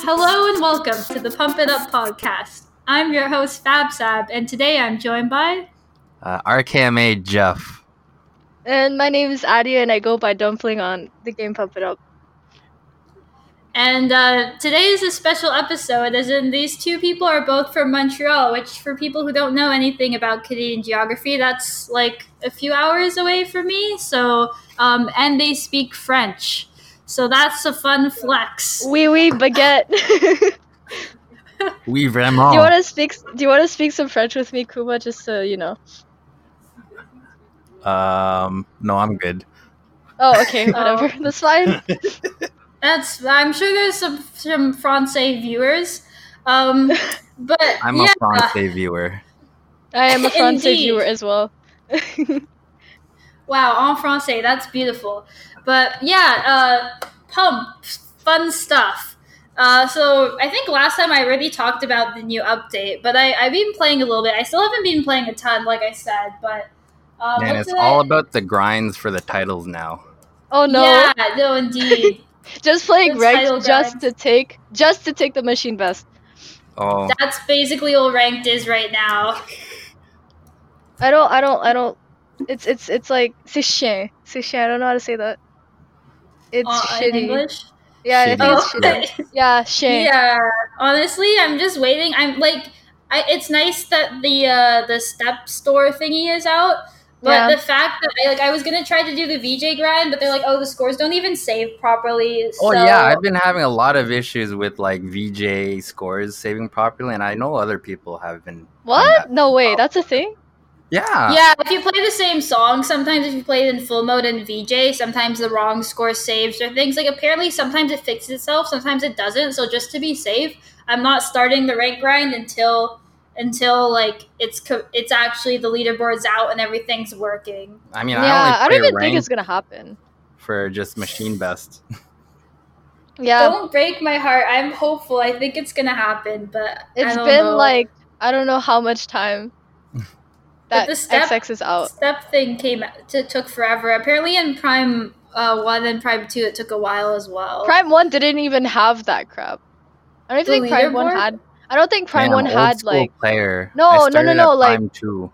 Hello and welcome to the Pump It Up podcast. I'm your host Fab Sab, and today I'm joined by Uh, RKMA Jeff. And my name is Adia, and I go by Dumpling on the game Pump It Up. And uh, today is a special episode, as in these two people are both from Montreal, which, for people who don't know anything about Canadian geography, that's like a few hours away from me. So, um, and they speak French, so that's a fun flex. Oui, oui, baguette. do Oui, vraiment. you want to speak? Do you want to speak some French with me, Kuma? Just so you know. Um, no, I'm good. Oh, okay, Oh. whatever. That's fine. That's I'm sure there's some some Francais viewers, um, but I'm yeah, a Francais viewer. I am a Francais viewer as well. Wow, en français, that's beautiful. But yeah, uh, pump, fun stuff. Uh, so I think last time I already talked about the new update, but I, I've been playing a little bit. I still haven't been playing a ton, like I said, but uh, and it's all I- about the grinds for the titles now. Oh no! Yeah, no, indeed. Just playing The ranked just to take just to take the machine best. Oh, that's basically all ranked is right now. I don't. I don't. I don't. It's it's it's like c'est chien. C'est chien. I don't know how to say that. It's Uh, in shitty. English. Yeah, I think Shitty. it's shitty. Yeah, chien. Yeah, honestly, I'm just waiting. I'm like, I, it's nice that the uh, the step store thingy is out, but Yeah. the fact that I like I was gonna try to do the VJ grind, but they're like, oh, the scores don't even save properly. oh yeah, I've been having a lot of issues with like VJ scores saving properly, and I know other people have been. What? No way. That's a thing. Yeah. Yeah, if you play the same song, sometimes if you play it in full mode in VJ, sometimes the wrong score saves or things. Like apparently, sometimes it fixes itself, sometimes it doesn't. So just to be safe, I'm not starting the rank grind until until like it's co- it's actually the leaderboard's out and everything's working. I mean, yeah, I only I don't even think it's gonna happen. for just machine best. Yeah, Don't break my heart. I'm hopeful. I think it's gonna happen, but I it's don't been know. like I don't know how much time that the step- XX is out. step thing came to, took forever. Apparently, in Prime uh, one and Prime two, it took a while as well. Prime One didn't even have that crap. I don't The think Prime One had. I don't think Prime Man, One had school like player. No, I no, no, no, at like- Prime two.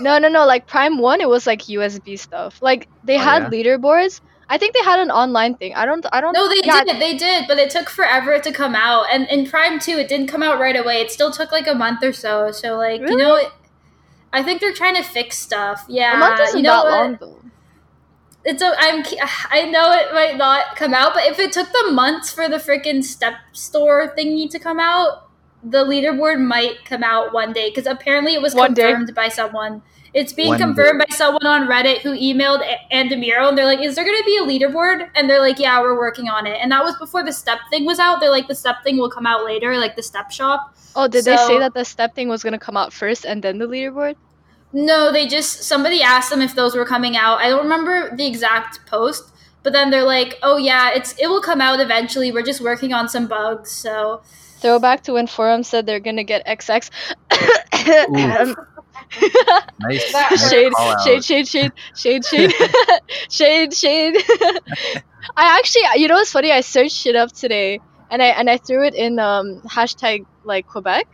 no, no, no. Like Prime One, it was like USB stuff. Like they Oh, had yeah? leaderboards. I think they had an online thing. I don't. I don't. No, they yeah, did. They did, but it took forever to come out. And in Prime 2, it didn't come out right away. It still took like a month or so. So, like, you know, it, I think they're trying to fix stuff. Yeah. A month isn't you know that what? long though. It's a, I'm I know it might not come out, but if it took them months for the freaking step store thingy to come out, the leaderboard might come out one day because apparently it was One day. confirmed by someone. It's being One confirmed by someone on Reddit who emailed A- Andamiro and they're like, "Is there going to be a leaderboard?" And they're like, "Yeah, we're working on it." And that was before the step thing was out. They're like, "The step thing will come out later, like the step shop." Oh, did they say that the step thing was gonna come out first and then the leaderboard? No, they just somebody asked them if those were coming out. I don't remember the exact post, but then they're like, "Oh yeah, it's it will come out eventually. We're just working on some bugs." So Throwback to when Forum said they're gonna get XX. Um, Nice. Nice shade, shade, shade, shade, shade, shade, shade, shade. I actually, you know what's funny? I searched shit up today, and I and I threw it in um hashtag like Quebec.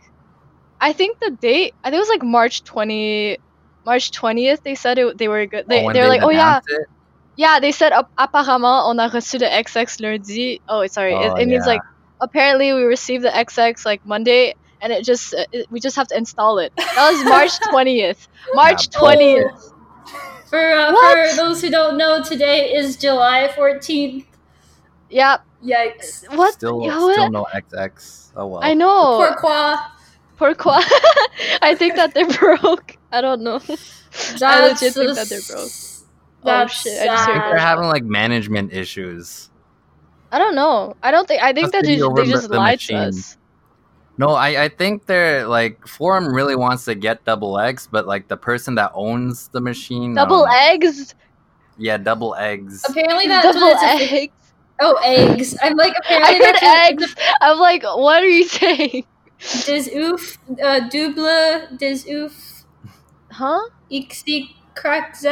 I think the date, I think it was like March twenty, March twentieth. They said it, they were good. They, Oh, when they were like, oh yeah, it? yeah. They said "Ap- apparemment on a reçu de XX lundi. Oh, sorry, Oh, it, it means like apparently we received the XX like Monday. And it just, it, we just have to install it. That was March 20th. March 20th. for uh, for those who don't know, today is July fourteenth. Yep. Yikes! What? Still, Yo, still what? no XX. Oh well. I know. Pourquoi? Pourquoi? I think that they're broke. I don't know. I legit think that they're broke. Oh, That's shit, I just heard They're having like management issues. I don't know. I don't think. I think that be they, over they just the lied to us. No, I, I think they're like Forum really wants to get double eggs, but like the person that owns the machine, Double um, eggs. yeah, double eggs. Apparently, that's Double what it's a- eggs. Oh, eggs. I'm like apparently I heard that's eggs. I'm like, what are you saying? Des ouf, uh, double, des ouf, Huh? xy, crack z.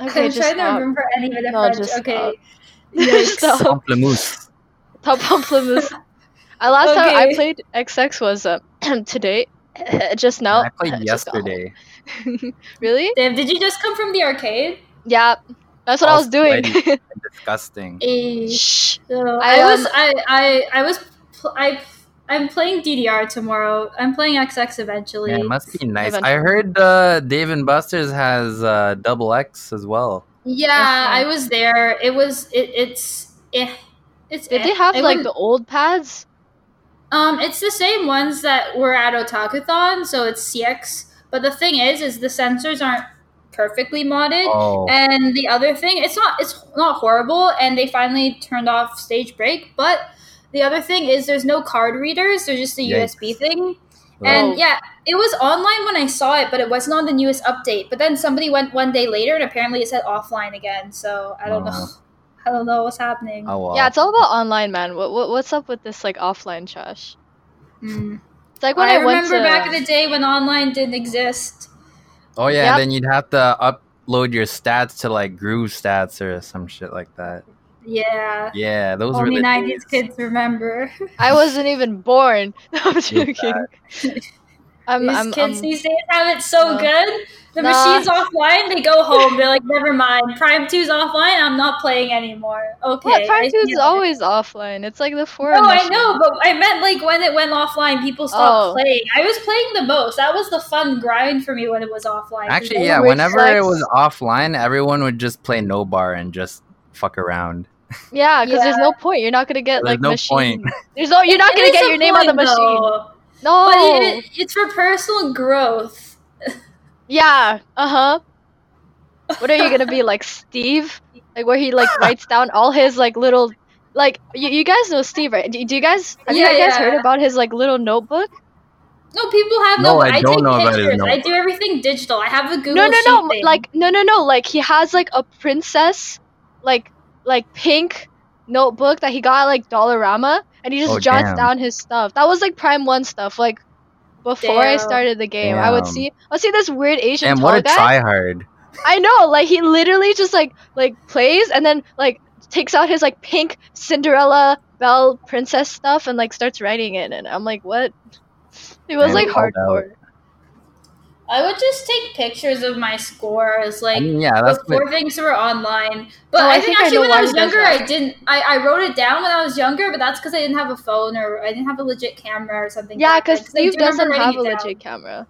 Okay, I'm just trying to remember any of the No, French. just okay. stop. Pamplemousse. Top Pamplemousse. Uh, last time I played XX was uh, today, just now. I played Just got home. yesterday. really? Dave, did you just come from the arcade? Yeah, that's what I was doing. Disgusting. Eh, Shh. So I, I was um, I I I was pl- I I'm playing DDR tomorrow. I'm playing XX eventually. Yeah, it must be nice. Eventually. I heard uh, Dave and Buster's has uh, double X as well. Yeah, Okay. I was there. It was it, it's eh, it's Did eh. they have I like wouldn't- the old pads? Um, it's the same ones that were at Otakuthon, so it's CX. But the thing is, is the sensors aren't perfectly modded. Oh, And the other thing, it's not it's not horrible, and they finally turned off stage break. But the other thing is, there's no card readers. There's just a Yikes. USB thing. Oh. And yeah, it was online when I saw it, but it wasn't on the newest update. But then somebody went one day later, and apparently it said offline again. So I don't know. Oh. I don't know what's happening. oh well. Yeah, it's all about online, man. What, what what's up with this like offline trash? Hmm. It's like when I, I, went remember to back in the day when online didn't exist. Oh yeah, Yep. then you'd have to upload your stats to like Groove Stats or some shit like that. Yeah. Yeah, those were Only the nineties days. kids remember. I wasn't even born. No, I'm joking. I'm, These I'm, kids I'm- these days have it so No. good. The Nah. machine's offline, they go home. They're like, never mind. Prime 2's offline, I'm not playing anymore. Okay. what Prime I Two is always offline. It's like the forum. No, I know, but I meant like when it went offline, people stopped Oh. playing. I was playing the most. That was the fun grind for me when it was offline. Actually, yeah. were- Whenever it was offline, everyone would just play no bar and just fuck around. Yeah, because there's no point. You're not gonna get There's like no machine. point. There's no. You're not It gonna get your name on the machine. though. No. But it, it's for personal growth. Yeah. Uh huh. What are you gonna be like, Steve? Like where he like writes down all his like little, like you, you guys know Steve, right? Do, do you guys have Yeah, you guys yeah. heard about his like little notebook? No, people have No, no. I I, don't take know about his pictures. I do everything digital. I have a Google no, no, no. thing. Like no, no, no. Like he has like a princess, like like pink notebook that he got at like Dollarama, and he just Oh, jots damn. down his stuff. That was like Prime One stuff. Like before I started the game, I would see I would see this weird Asian And what a guy. tryhard. I know, like he literally just like like plays and then like takes out his like pink Cinderella Belle princess stuff and like starts writing it, and I'm like, what? It was Man, like called out. Hardcore. I would just take pictures of my scores, like I mean, yeah, that's what, before things were online. But Oh, I I, think, think I actually know when I was younger. I didn't. I, I wrote it down when I was younger, but that's because I didn't have a phone or I didn't have a legit camera or something. Yeah, because I Steve do doesn't have a legit camera.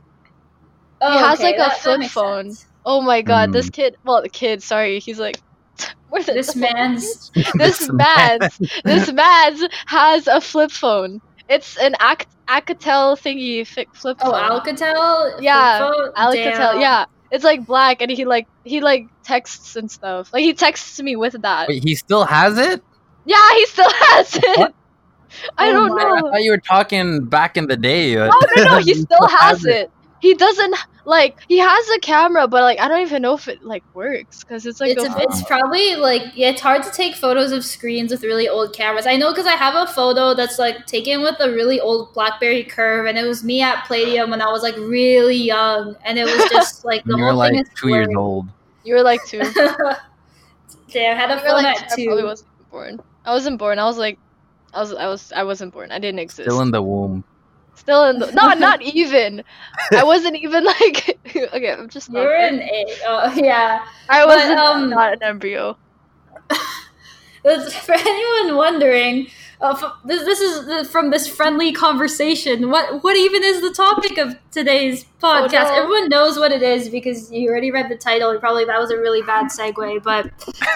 Oh, He has, okay, like, a that- that flip makes phone. sense. Oh my god, this Hmm. kid. Well, the kid. Sorry, he's like. This man's this man's this man's has a flip phone. It's an Ac- Alcatel thingy fi- flip oh phone. Alcatel. Yeah, Alcatel, Damn. yeah. It's like black, and he like he like texts and stuff. Like he texts me with that. Wait, he still has it? Yeah, he still has it. What? I Oh don't my- I know. thought you were talking back in the day. No, oh, no, no. He still has it. He doesn't like. He has a camera, but like I don't even know if it like works because it's like it's, a, a, it's probably like yeah, it's hard to take photos of screens with really old cameras. I know because I have a photo that's like taken with a really old BlackBerry Curve, and it was me at Palladium when I was like really young, and it was just like the you were whole like thing is two years old. you were like two. yeah, I had a You phone like at I probably wasn't born. I wasn't born. I was like, I was, I was, I wasn't born. I didn't exist. Still in the womb. Still in the no, not even. I wasn't even like. okay, I'm just. You were an eight. Oh yeah. I was um, not an embryo. For anyone wondering, uh, f- this, this is the, from this friendly conversation. What what even is the topic of today's podcast? Oh, no. Everyone knows what it is because you already read the title. and Probably that was a really bad segue, but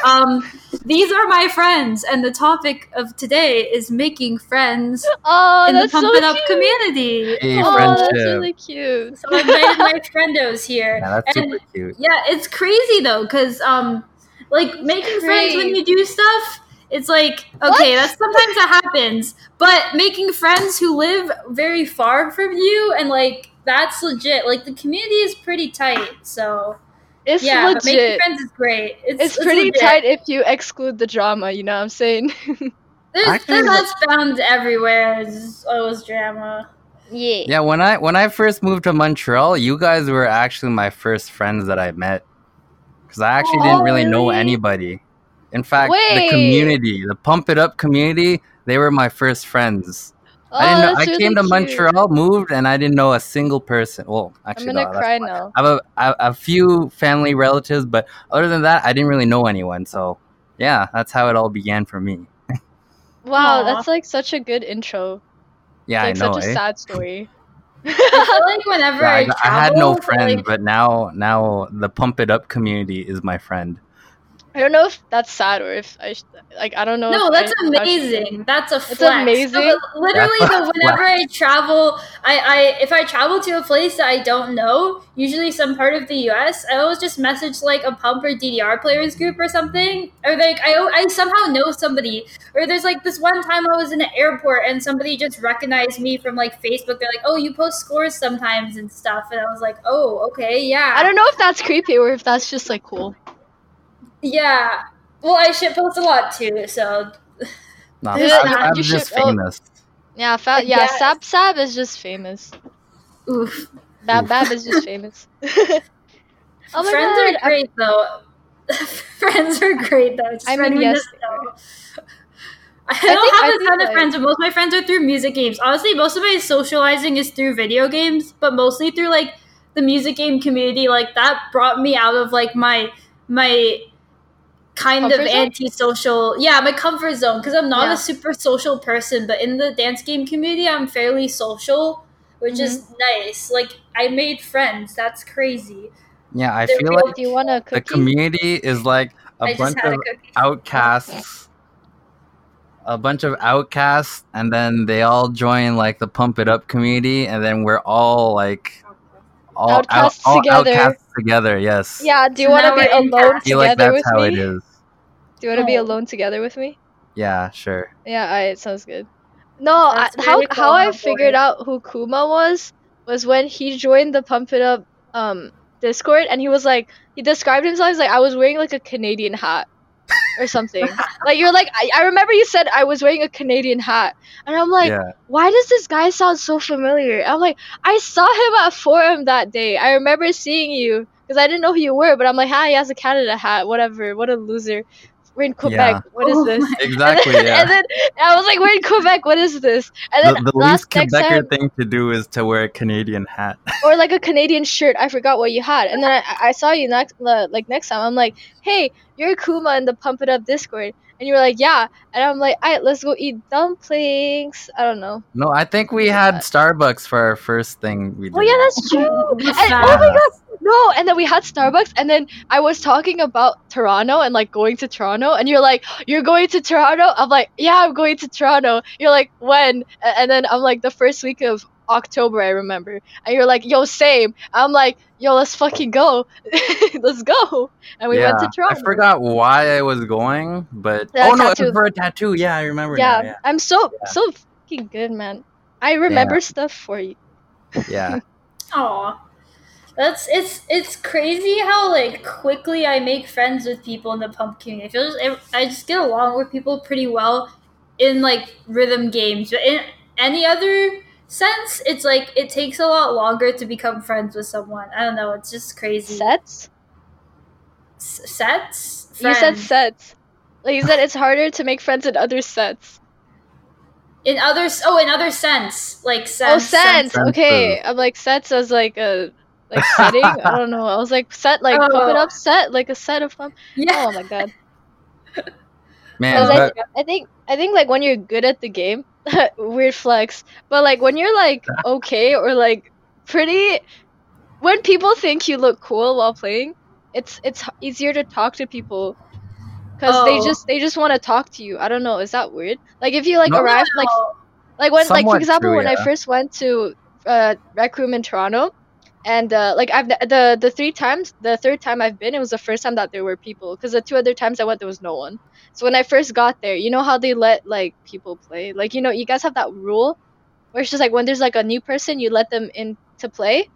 um, these are my friends, and the topic of today is making friends Oh, in the that's so Pump It cute. Up community. Hey, oh, friendship. that's really cute. So I invited my friendos here. Yeah, that's And- super cute. Yeah, it's crazy though, because um, like making friends when you do stuff, it's like okay, What? that's sometimes that happens. But making friends who live very far from you and like that's legit. Like the community is pretty tight, so It's yeah, but making friends is great. It's, It's pretty legit. tight if you exclude the drama. You know what I'm saying? There's, Actually, that's found everywhere. It's always drama. yeah. Yeah, when I when I first moved to Montreal, you guys were actually my first friends that I met. because I actually didn't Oh, really know anybody. In fact, Wait. the community, the Pump It Up community, they were my first friends. Oh, I didn't know. I that's came to really cute. Montreal, moved, and I didn't know a single person. Well, I'm actually, gonna no, cry now. I have a, a, a few family relatives, but other than that, I didn't really know anyone. So, yeah, that's how it all began for me. Wow, Aw. that's like such a good intro. Yeah, like I know. such a eh? sad story. I feel like whenever Yeah, I, I, travel, I had no friends, like, but now now the Pump It Up community is my friend. I don't know if that's sad or if I sh- like I don't know. No, if that's I, I should- amazing. That's a flex. amazing. No, but literally, That's a though, whenever I travel, I, I if I travel to a place that I don't know, usually some part of the U.S., I always just message like a pump or DDR players group or something, or like I I somehow know somebody. Or there's like this one time I was in an airport and somebody just recognized me from like Facebook. They're like, "Oh, you post scores sometimes and stuff," and I was like, "Oh, okay, yeah." I don't know if that's creepy or if that's just like cool. Yeah. Well, I shit post a lot too, so Nah, Yeah, Sab- you- Sab's you just should- oh. famous. Yeah, fa- I yeah. guess. Sab Sab is just famous. oof. Bab Oof. Bab is just famous. oh my Friends god! are great though. friends are great though. Just I mean, yes, this they are. out. I don't I have a think, ton of like- friends, but most of my friends are through music games. Honestly, most of my socializing is through video games, but mostly through like the music game community. Like that brought me out of like my my kind Comfort of zone? antisocial yeah my comfort zone because i'm not Yeah. a super social person but in the dance game community i'm fairly social which is Mm-hmm. nice like i made friends that's crazy Yeah, I They're feel real- like Do you want a the community is like a i bunch of a outcasts a bunch of outcasts and then they all join like the pump it up community and then we're all like all out- Outcasts all together. outcasts together yes Yeah. Do you want to be we're in alone I feel like together that's with how me? it is Do you want to be Oh. alone together with me? yeah sure Yeah, I, it sounds good. No, I, how really how I figured out who Kuma was was when he joined the Pump It Up um Discord and he was like he described himself as like I was wearing like a Canadian hat or something. like you're like I, I remember you said I was wearing a Canadian hat and I'm like yeah why does this guy sound so familiar? I'm like I saw him at Forum that day. I remember seeing you because I didn't know who you were, but I'm like, hi, he has a Canada hat. Whatever. What a loser. We're in Quebec. Yeah. What is Oh this? exactly and then, yeah and then I was like, "We're in Quebec. What is this?" And then the, the last least next Quebecer time, thing to do is to wear a Canadian hat. or like a Canadian shirt. I forgot what you had. And then I, I saw you next, uh, like next time. I'm like, "Hey, you're Kuma in the Pump It Up Discord," and you were like, "Yeah." And I'm like, "Alright, let's go eat dumplings." I don't know. no, I think we had Starbucks for our first thing we did. Oh yeah, that's true. And, oh my god, no! And then we had Starbucks, and then I was talking about Toronto and like going to Toronto, and you're like, "You're going to Toronto?" I'm like, "Yeah, I'm going to Toronto." You're like, "When?" And then I'm like, "The first week of October, I remember." And you're like, "Yo, same." I'm like, "Yo, let's fucking go, let's go!" And we went to Toronto. I forgot why I was going, but The oh no, it tattoo. was for a tattoo. Yeah, I remember Yeah, now. I'm so Yeah. so fucking good, man. I remember stuff for you. Yeah, yeah. Aw. That's it's it's crazy how like quickly I make friends with people in the pump community. I feel just, I just get along with people pretty well in like rhythm games, but in any other sense, it's like it takes a lot longer to become friends with someone. I don't know. It's just crazy. Sets? S- sets. You said sets. Like you said, it's harder to make friends in other sets. in other oh in other sense like sense. oh, sense. sense Okay, I'm like sets as like a like setting. I don't know. I was like set like pump it Oh. up set like a set of pump. Yeah. Oh my god. man. Because I, I think I think like when you're good at the game, weird flex. But like when you're like okay or like pretty, when people think you look cool while playing, it's it's easier to talk to people. Cause they Oh. just they just want to talk to you. I don't know. Is that weird? Like if you like No. arrive like like when like for example true, when I first went to uh rec room in Toronto and uh like I've the the three times the third time I've been it was the first time that there were people because the two other times I went there was no one so when I first got there you know how they let like people play like you know you guys have that rule where it's just like when there's like a new person you let them in to play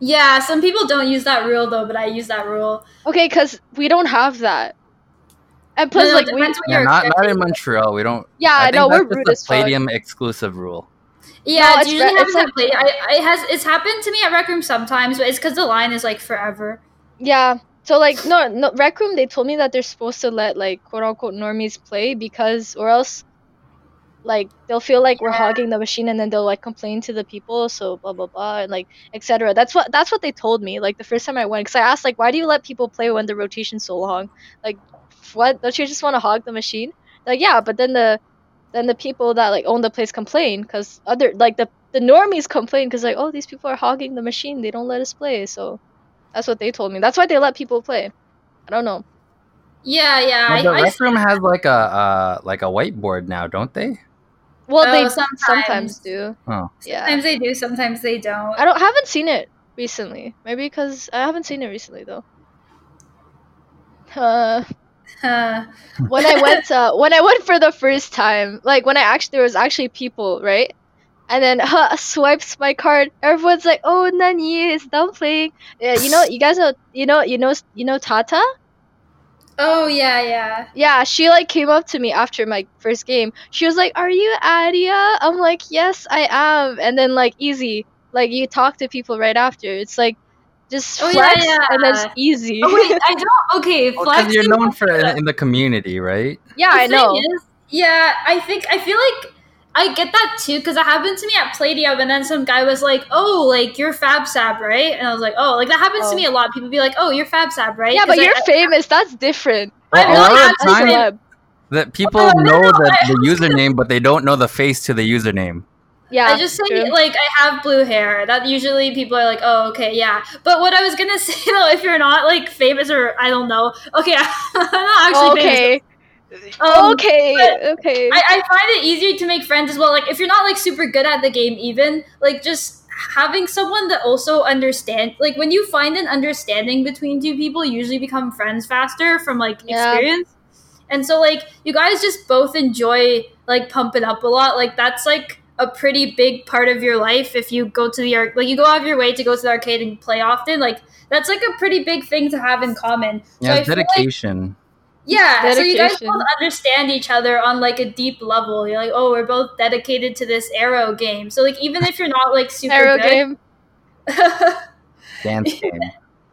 Yeah, some people don't use that rule though, but I use that rule. okay because we don't have that and No, plus no, like it we what yeah, you're not not in Montreal. We don't. yeah I I know we're rude just as a fuck Palladium exclusive rule. Yeah, No, it's usually re- happens it's. I, it has it's happened to me at Rec Room sometimes, but it's because the line is like forever. Yeah. So like no no rec room they told me that they're supposed to let like quote unquote normies play because or else like they'll feel like we're hogging the machine and then they'll like complain to the people so blah blah blah and like etc. That's what that's what they told me like the first time I went because I asked like why do you let people play when the rotation's so long like what don't you just want to hog the machine like yeah but then the then the people that like own the place complain because other like the the normies complain because like oh these people are hogging the machine they don't let us play so that's what they told me that's why they let people play i don't know Yeah, yeah. Well, the I, I, rec room has like a uh, like a whiteboard now, don't they? well Oh, they sometimes. sometimes. do Oh. yeah sometimes they do, sometimes they don't. i don't haven't seen it recently maybe because i haven't seen it recently though uh Uh, when I went uh, when I went for the first time, like when I actually there was actually people, right? And then uh, swipes my card. Everyone's like, "Oh, Nani is done playing." Yeah, you know, you guys know, you know, you know, you know Tata. oh yeah, yeah. Yeah, she like came up to me after my first game. She was like, "Are you Adia?" I'm like, "Yes, I am." And then like easy, like you talk to people right after. It's like just Oh, yeah, flex and then it's easy. Oh wait, I don't. Okay, Because flex. you're known for it in the community, right? yeah, The I know. is- yeah, I think I feel like I get that too because it happened to me at Palladium, and then some guy was like, "Oh, like you're Fab Sab, right?" And I was like, "Oh, like that happens Oh. to me oh. a lot." People be like, "Oh, you're Fab Sab, right?" Yeah, but I- you're I- famous. That's different. I Well, a really lot have of to time that people Oh, no, know no, the, I- the username, but they don't know the face to the username. Yeah, I just say true. like I have blue hair. That usually people are like, "Oh, okay, yeah." But what I was gonna say though, if you're not like famous or I don't know, okay, I'm not actually famous. okay. Um, okay, okay. I, I find it easier to make friends as well. Like if you're not like super good at the game, even like just having someone that also understand like when you find an understanding between two people, you usually become friends faster from like Yeah. experience. And so like you guys just both enjoy like pumping up a lot. Like that's like a pretty big part of your life if you go to the arc like you go out of your way to go to the arcade and play often. Like that's like a pretty big thing to have in common. Yeah, I it's feel like- dedication. yeah, so you guys both understand each other on like a deep level. You're like, oh, we're both dedicated to this arrow game. So like, even if you're not like super Arrow good, game. Dance game.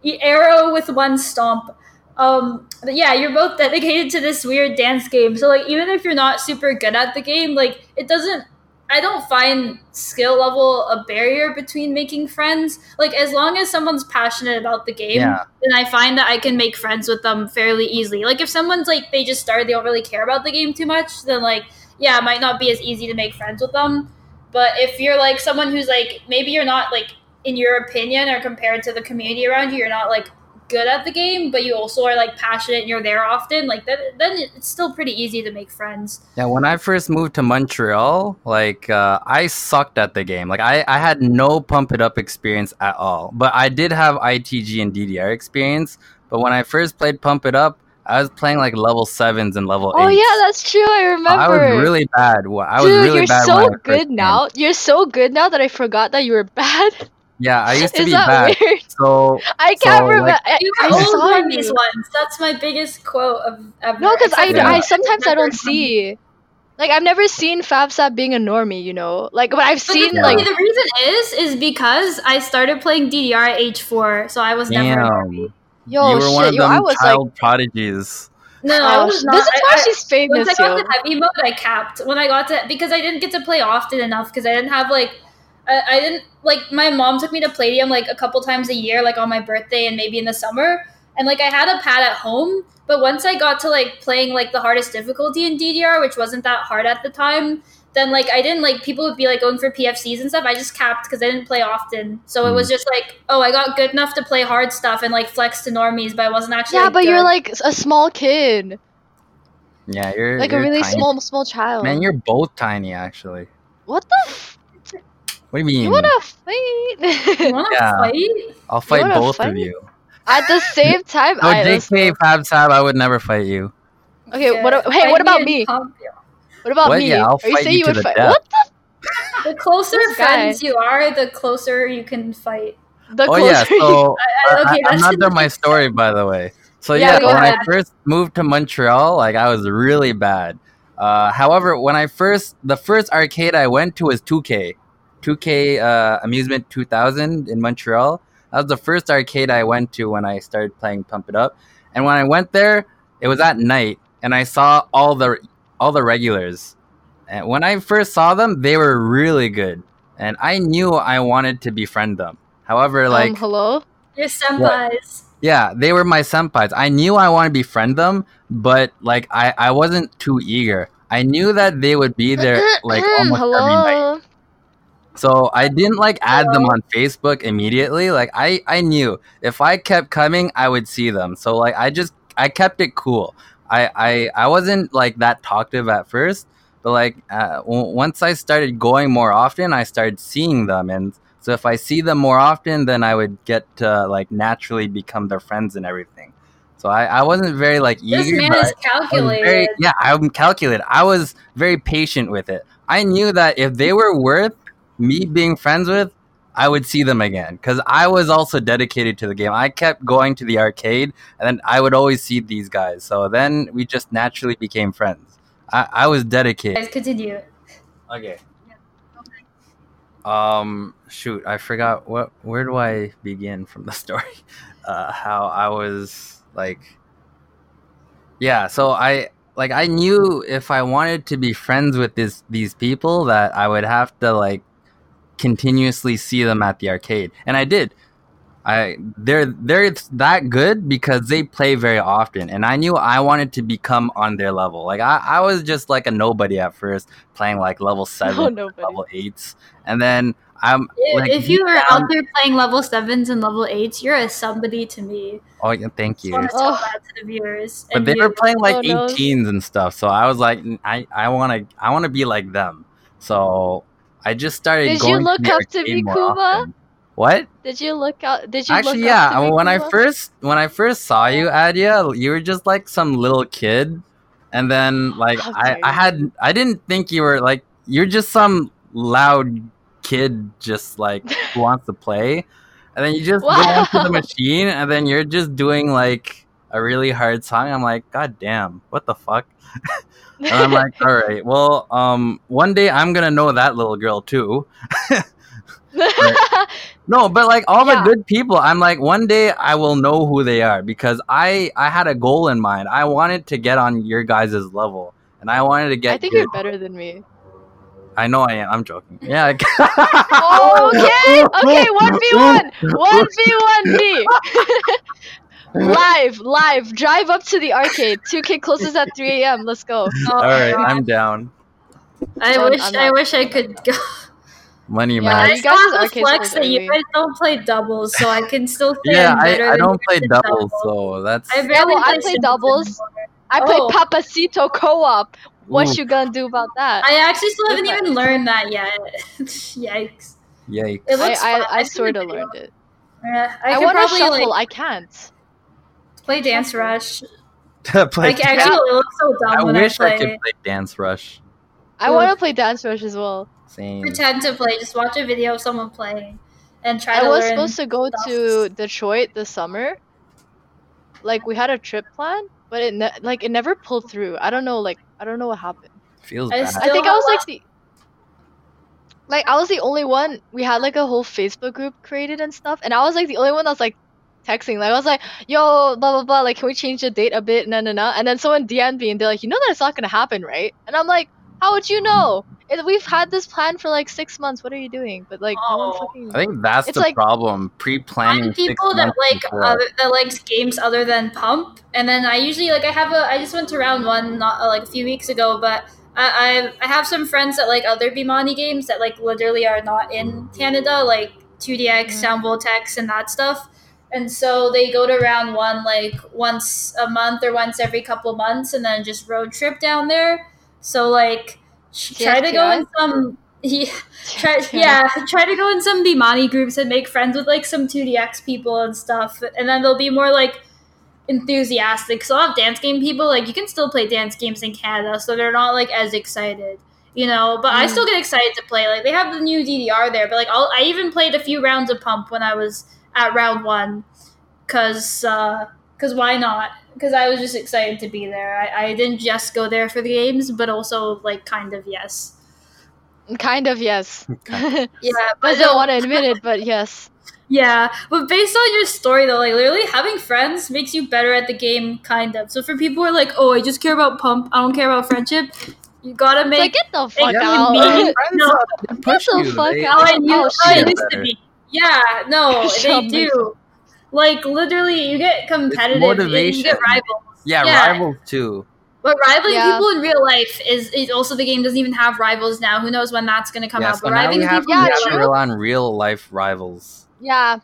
you arrow with one stomp. Um, but yeah, you're both dedicated to this weird dance game. So like, even if you're not super good at the game, like it doesn't. I don't find skill level a barrier between making friends. Like as long as someone's passionate about the game, Yeah. then I find that I can make friends with them fairly easily. Like if someone's like they just started, they don't really care about the game too much, then like yeah, it might not be as easy to make friends with them. But if you're like someone who's like maybe you're not like in your opinion or compared to the community around you, you're not like good at the game, but you also are like passionate and you're there often, like then then it's still pretty easy to make friends. Yeah, when I first moved to Montreal, like uh, I sucked at the game. Like I, I had no pump it up experience at all. But I did have ITG and DDR experience. But when I first played pump it up, I was playing like level sevens and level Oh eights. yeah, that's true. I remember. I was really bad. Well, I was Dude, really you're bad. when I so good came. now. You're so good now that I forgot that you were bad. Yeah, I used to Is be that bad. weird? So I can't So, remember. like, I, You I were saw old these ones. That's my biggest quote of ever. No, because I, Yeah. I sometimes I don't see. Like I've never seen FabSab being a normie, you know. Like, but I've But seen the, like the reason is is because I started playing DDR at age four, so I was never. a damn, normie. yo you were shit, one of yo, them I was child prodigies. No, I was not. this is why I- she's famous, Once I got yo. to heavy mode, I capped. When I got to because I didn't get to play often enough because I didn't have like I, I didn't like my mom took me to Palladium like a couple times a year, like on my birthday and maybe in the summer. And like I had a pad at home, but once I got to like playing like the hardest difficulty in DDR, which wasn't that hard at the time, then like I didn't like people would be like going for PFCs and stuff. I just capped because I didn't play often, so it was hmm. just like oh I got good enough to play hard stuff and like flex to normies, but I wasn't actually. yeah, like, but you're like a small kid, Yeah, you're like a you're really tiny. small small child. Man, you're both tiny actually. what the? F- What do you mean? you wanna You fight? want to Yeah. fight? I'll fight both fight? of you. At the same time, No, I let's JK. Fab Sab, I would never fight you. Okay, what? a- Hey, Fight what about in me? pub. What about What? me? Yeah, I'll Are you fight saying you you would the fight? death. What the? The closer friends you are, the closer you can fight. The Oh yeah, closer you- so I, I, okay, am that's not done my story by the way. So Yeah, yeah, go when I first moved to Montreal, like I was really bad. Uh, however, when I first the first arcade I went to was 2K, 2K uh, Amusement 2000 in Montreal. That was the first arcade I went to when I started playing Pump It Up. And when I went there, it was at night, and I saw all the all the regulars. And when I first saw them, they were really good, and I knew I wanted to befriend them. However, like um, hello. Your senpais. yeah, they were my senpais. I knew I wanted to befriend them, but like I, I wasn't too eager. I knew that they would be there like almost every night. So I didn't like add them on Facebook immediately. Like I, I knew if I kept coming, I would see them. So like I just I kept it cool. I I, I wasn't like that talkative at first, but like uh, w- once I started going more often, I started seeing them, and so if I see them more often, then I would get to like naturally become their friends and everything. So I, I wasn't very like This eager. man but is I calculated. very, yeah, I'm calculated. I was very patient with it. I knew that if they were worth me being friends with, I would see them again because I was also dedicated to the game. I kept going to the arcade, and then I would always see these guys. So then we just naturally became friends. I, I was dedicated. Guys, continue. Okay. Um, shoot, I forgot what. Where do I begin from the story? Uh, how I was like, yeah. So I like I knew if I wanted to be friends with this these people that I would have to like continuously see them at the arcade, and I did. I they're they're that good because they play very often, and I knew I wanted to become on their level. Like I, I was just like a nobody at first, playing like level seven, No, level eights, and then I'm If- like if you were down- out there playing level sevens and level eights, you're a somebody to me. Oh, yeah, thank you. want to tell Oh. to the viewers. But and they were playing like Oh, no. 18s and stuff, so I was like, I, I want to, I want to be like them. So I just started. Did you look up to Mikuma? What? Did you look out? Did you Actually, look yeah. Up to I mean, when I first when I first saw you, Adia, you were just like some little kid, and then like How I, I had I didn't think you were like you're just some loud kid, just like who wants to play, and then you just go onto Wow. the machine, and then you're just doing like a really hard song. I'm like, God damn, what the fuck? And I'm like, all right, well, um, one day I'm gonna know that little girl too. No, but like all Yeah. the good people, I'm like one day I will know who they are because I I had a goal in mind. I wanted to get on your guys' level, and I wanted to get. I think good. you're better than me. I know I am. I'm joking. Yeah. Oh, okay, okay, one v one, one v one me. Live, live. Drive up to the arcade. 2K closes at 3 a.m. Let's go. Oh, All right, God. I'm down. I I'm- wish I'm I wish I could go. Money Yeah, man. I you still guys' have to flex that you guys don't play doubles, so I can still say Yeah, I'm I, better I than don't play in doubles, so that's. I barely Yeah, well, I play play doubles. anymore. I play Oh. Papasito co-op. What Ooh. you gonna do about that? I actually still haven't even learned that yet. Yikes! Yikes. It I, looks fun. I, I I've sort of learned it. Yeah, I, I, want to shuffle. like I can't. Play Dance Rush. play Like actually, it looks so dumb I when wish I I, could play Dance Rush. I want to play Dance Rush as well. Same. Pretend to play. Just watch a video of someone playing, and try I to was learn. supposed to go stuff. to Detroit this summer. Like we had a trip plan, but it ne- like it never pulled through. I don't know. Like I don't know what happened. Feels I bad. still- I think I was like the like I was the only one. We had like a whole Facebook group created and stuff, and I was like the only one that's like texting. Like I was like, "Yo, blah blah blah. Like, can we change the date a bit? No, no, no." And then someone DM'd me, and they're like, "You know that it's not gonna happen, right?" And I'm like, "How would you know? It, we've had this plan for like six months. What are you doing?" But like, no one Oh. fucking. I think that's It's the like- problem. Pre-planning find six people that like other, that likes games other than Pump, and then I usually like I have a I just went to round one not uh, like a few weeks ago, but I I, I have some friends that like other Bemani games that like literally are not in Canada, like 2DX, Mhm. Sound Voltex, and that stuff. And so they go to round one like once a month or once every couple months, and then just road trip down there. So like try to go in some. Yeah, try yeah try to go in some bemani groups and make friends with like some 2dx people and stuff and then they'll be more like enthusiastic so i'll have dance game people like you can still play dance games in canada so they're not like as excited you know but i Mm. still get excited to play like they have the new ddr there but like I'll, i even played a few rounds of pump when i was at round one because uh because why not because i was just excited to be there I, I didn't just go there for the games but also like kind of yes Kind of, yes. Yeah, but Doesn't want to admit it, but yes. Yeah, but based on your story though, like literally having friends makes you better at the game, kind of. So for people who are like, "Oh, I just care about pump, I don't care about friendship," you gotta It's make. like, get the fuck Yeah, out. me- No. they push the you. fuck They- out. how I knew, Oh, how I used to be. Yeah, no, they do. Like literally, you get competitive, and you motivation. get rivals. yeah, Yeah. rivals too. But rivaling Yeah. people in real life is, is also the game doesn't even have rivals now. Who knows when that's gonna come yeah, out? so But now we rivaling have, people, Yeah, we have true. rely on real life rivals. Yeah.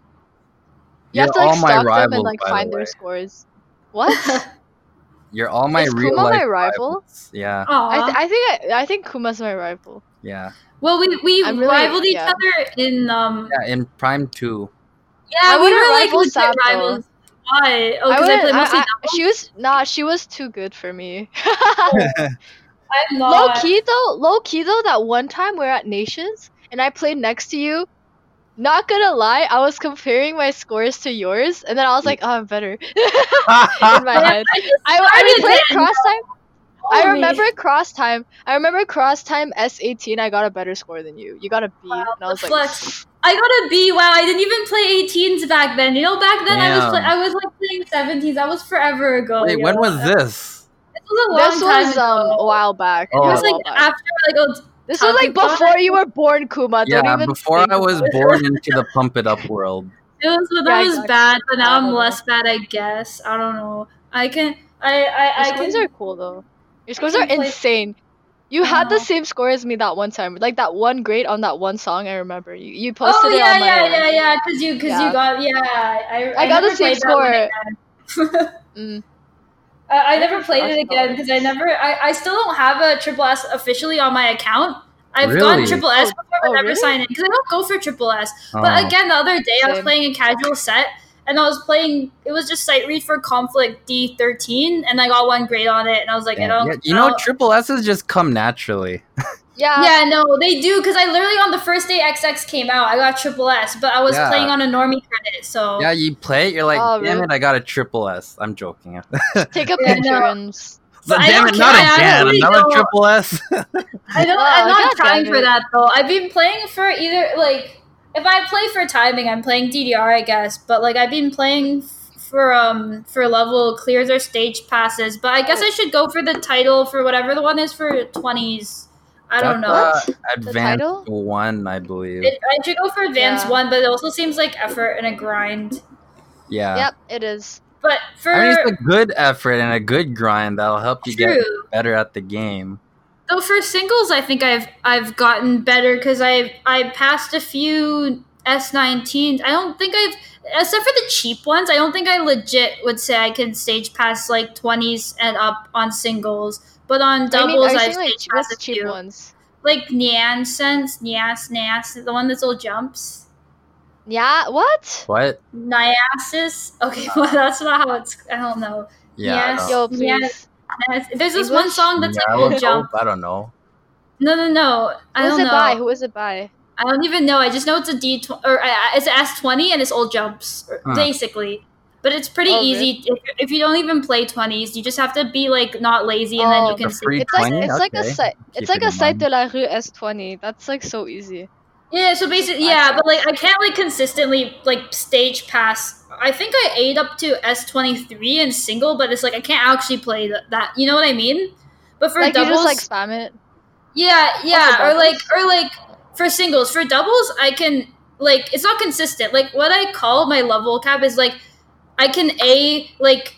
You You're have to like all my stalk them rivals, and like by the find their scores. What? You're all my Is real Kuma life my rival? rivals. Yeah, I, th- I think I, I think Kuma's my rival. yeah, well, we we I'm really- rivaled each yeah. other in um yeah. In Prime Two. Yeah, I we wouldn't were like rival legit Sab, though. rivals. Why? Oh, because I, wouldn't- play mostly I- I- doubles. she was nah, she was too good for me. I'm low key though, low key though, that one time we are at Nations and I played next to you. Not gonna lie, I was comparing my scores to yours, and then I was like, "Oh, I'm better." in my head, I, just I, I started played cross time. I remember cross time. I remember cross time S18. I got a better score than you. You got a B, Wow, and I was like, flex. I got a B. Wow, I didn't even play 18s back then. You know, back then I was play- I was like playing 17s. That was forever ago. Wait, yo. when was this? This was a long "This time was ago. um a while back." Oh. It was like back. after like oh, This was like before you were born, Kuma. Don't Yeah, even before think I was born into the pump it up world. it was when Yeah, was exactly. bad, but now I I'm less bad. I guess I don't know. I can I I Your I scores can. are cool though. Your scores are play- insane. You had the same score as me that one time, like that one grade on that one song. I remember you. You posted Oh it yeah on my. yeah yeah yeah. Because you because Yeah. you got yeah. I I got the same played that one score. Mm. I, I never played That's it again because I never. I, I still don't have a triple S officially on my account. I've gotten Really? triple S Oh, before, but oh, never really? signed in because I don't go for triple S. Oh. But again, the other day I was playing a casual set and I was playing. It was just sight read for conflict D thirteen, and I got one grade on it, and I was like, I Damn. don't. Yeah, you know, triple S's just come naturally. Yeah. yeah, no, they do because I literally on the first day XX came out, I got triple S, but I was Yeah. playing on a normie credit, so Yeah, you play it, you're like, Oh, damn really? it, I got a triple S. I'm joking. Take a Yeah, picture no. and. s- So, I damn don't it, not again. really Another triple S. I don't. Oh, I'm not trying for that though. I've been playing for either like if I play for timing, I'm playing DDR, I guess. But like I've been playing for um for level clears or stage passes. But I guess I should go for the title for whatever the one is for twenties. I don't know. That's, uh, The advanced title? one, I believe. It, I should go for advanced Yeah. one, but it also seems like effort and a grind. yeah. Yep, it is. But for I mean, it's a good effort and a good grind that'll help you get better at the game. Though for singles, I think I've I've gotten better because I I passed a few S19s. I don't think I've except for the cheap ones. I don't think I legit would say I can stage pass like 20s and up on singles. But on I mean, doubles, I've saying, like, stage passed a cheap few. ones? Like Nyan Sense, Nyas, Nyas, the one that's all jumps. Yeah. What? What? Nyasis. Okay, well that's not how it's. I don't know. Yeah. Yes. Yo, don't- Yeah. Please. Nyas- There's this one song that's Yeah, I like all don't jump. know. I don't know. No, no, no. I Who is don't it know. by? Who is it by? I don't even know. I just know it's a D tw- or uh, it's an S twenty and it's all jumps Huh. basically. But it's pretty Oh, easy if, if you don't even play twenties. You just have to be like not lazy and then Oh. you can The see. It's like 20? it's like a Okay. site. Keep It's like it a in site de la rue S20. That's like so easy. Yeah, so basically, yeah, but like I can't like consistently like stage pass. I think I ate up to S twenty three in single, but it's like I can't actually play th- that. You know what I mean? But for like doubles, just like spam it. Yeah, yeah, or like or like for singles. For doubles, I can like it's not consistent. Like what I call my level cap is like I can A like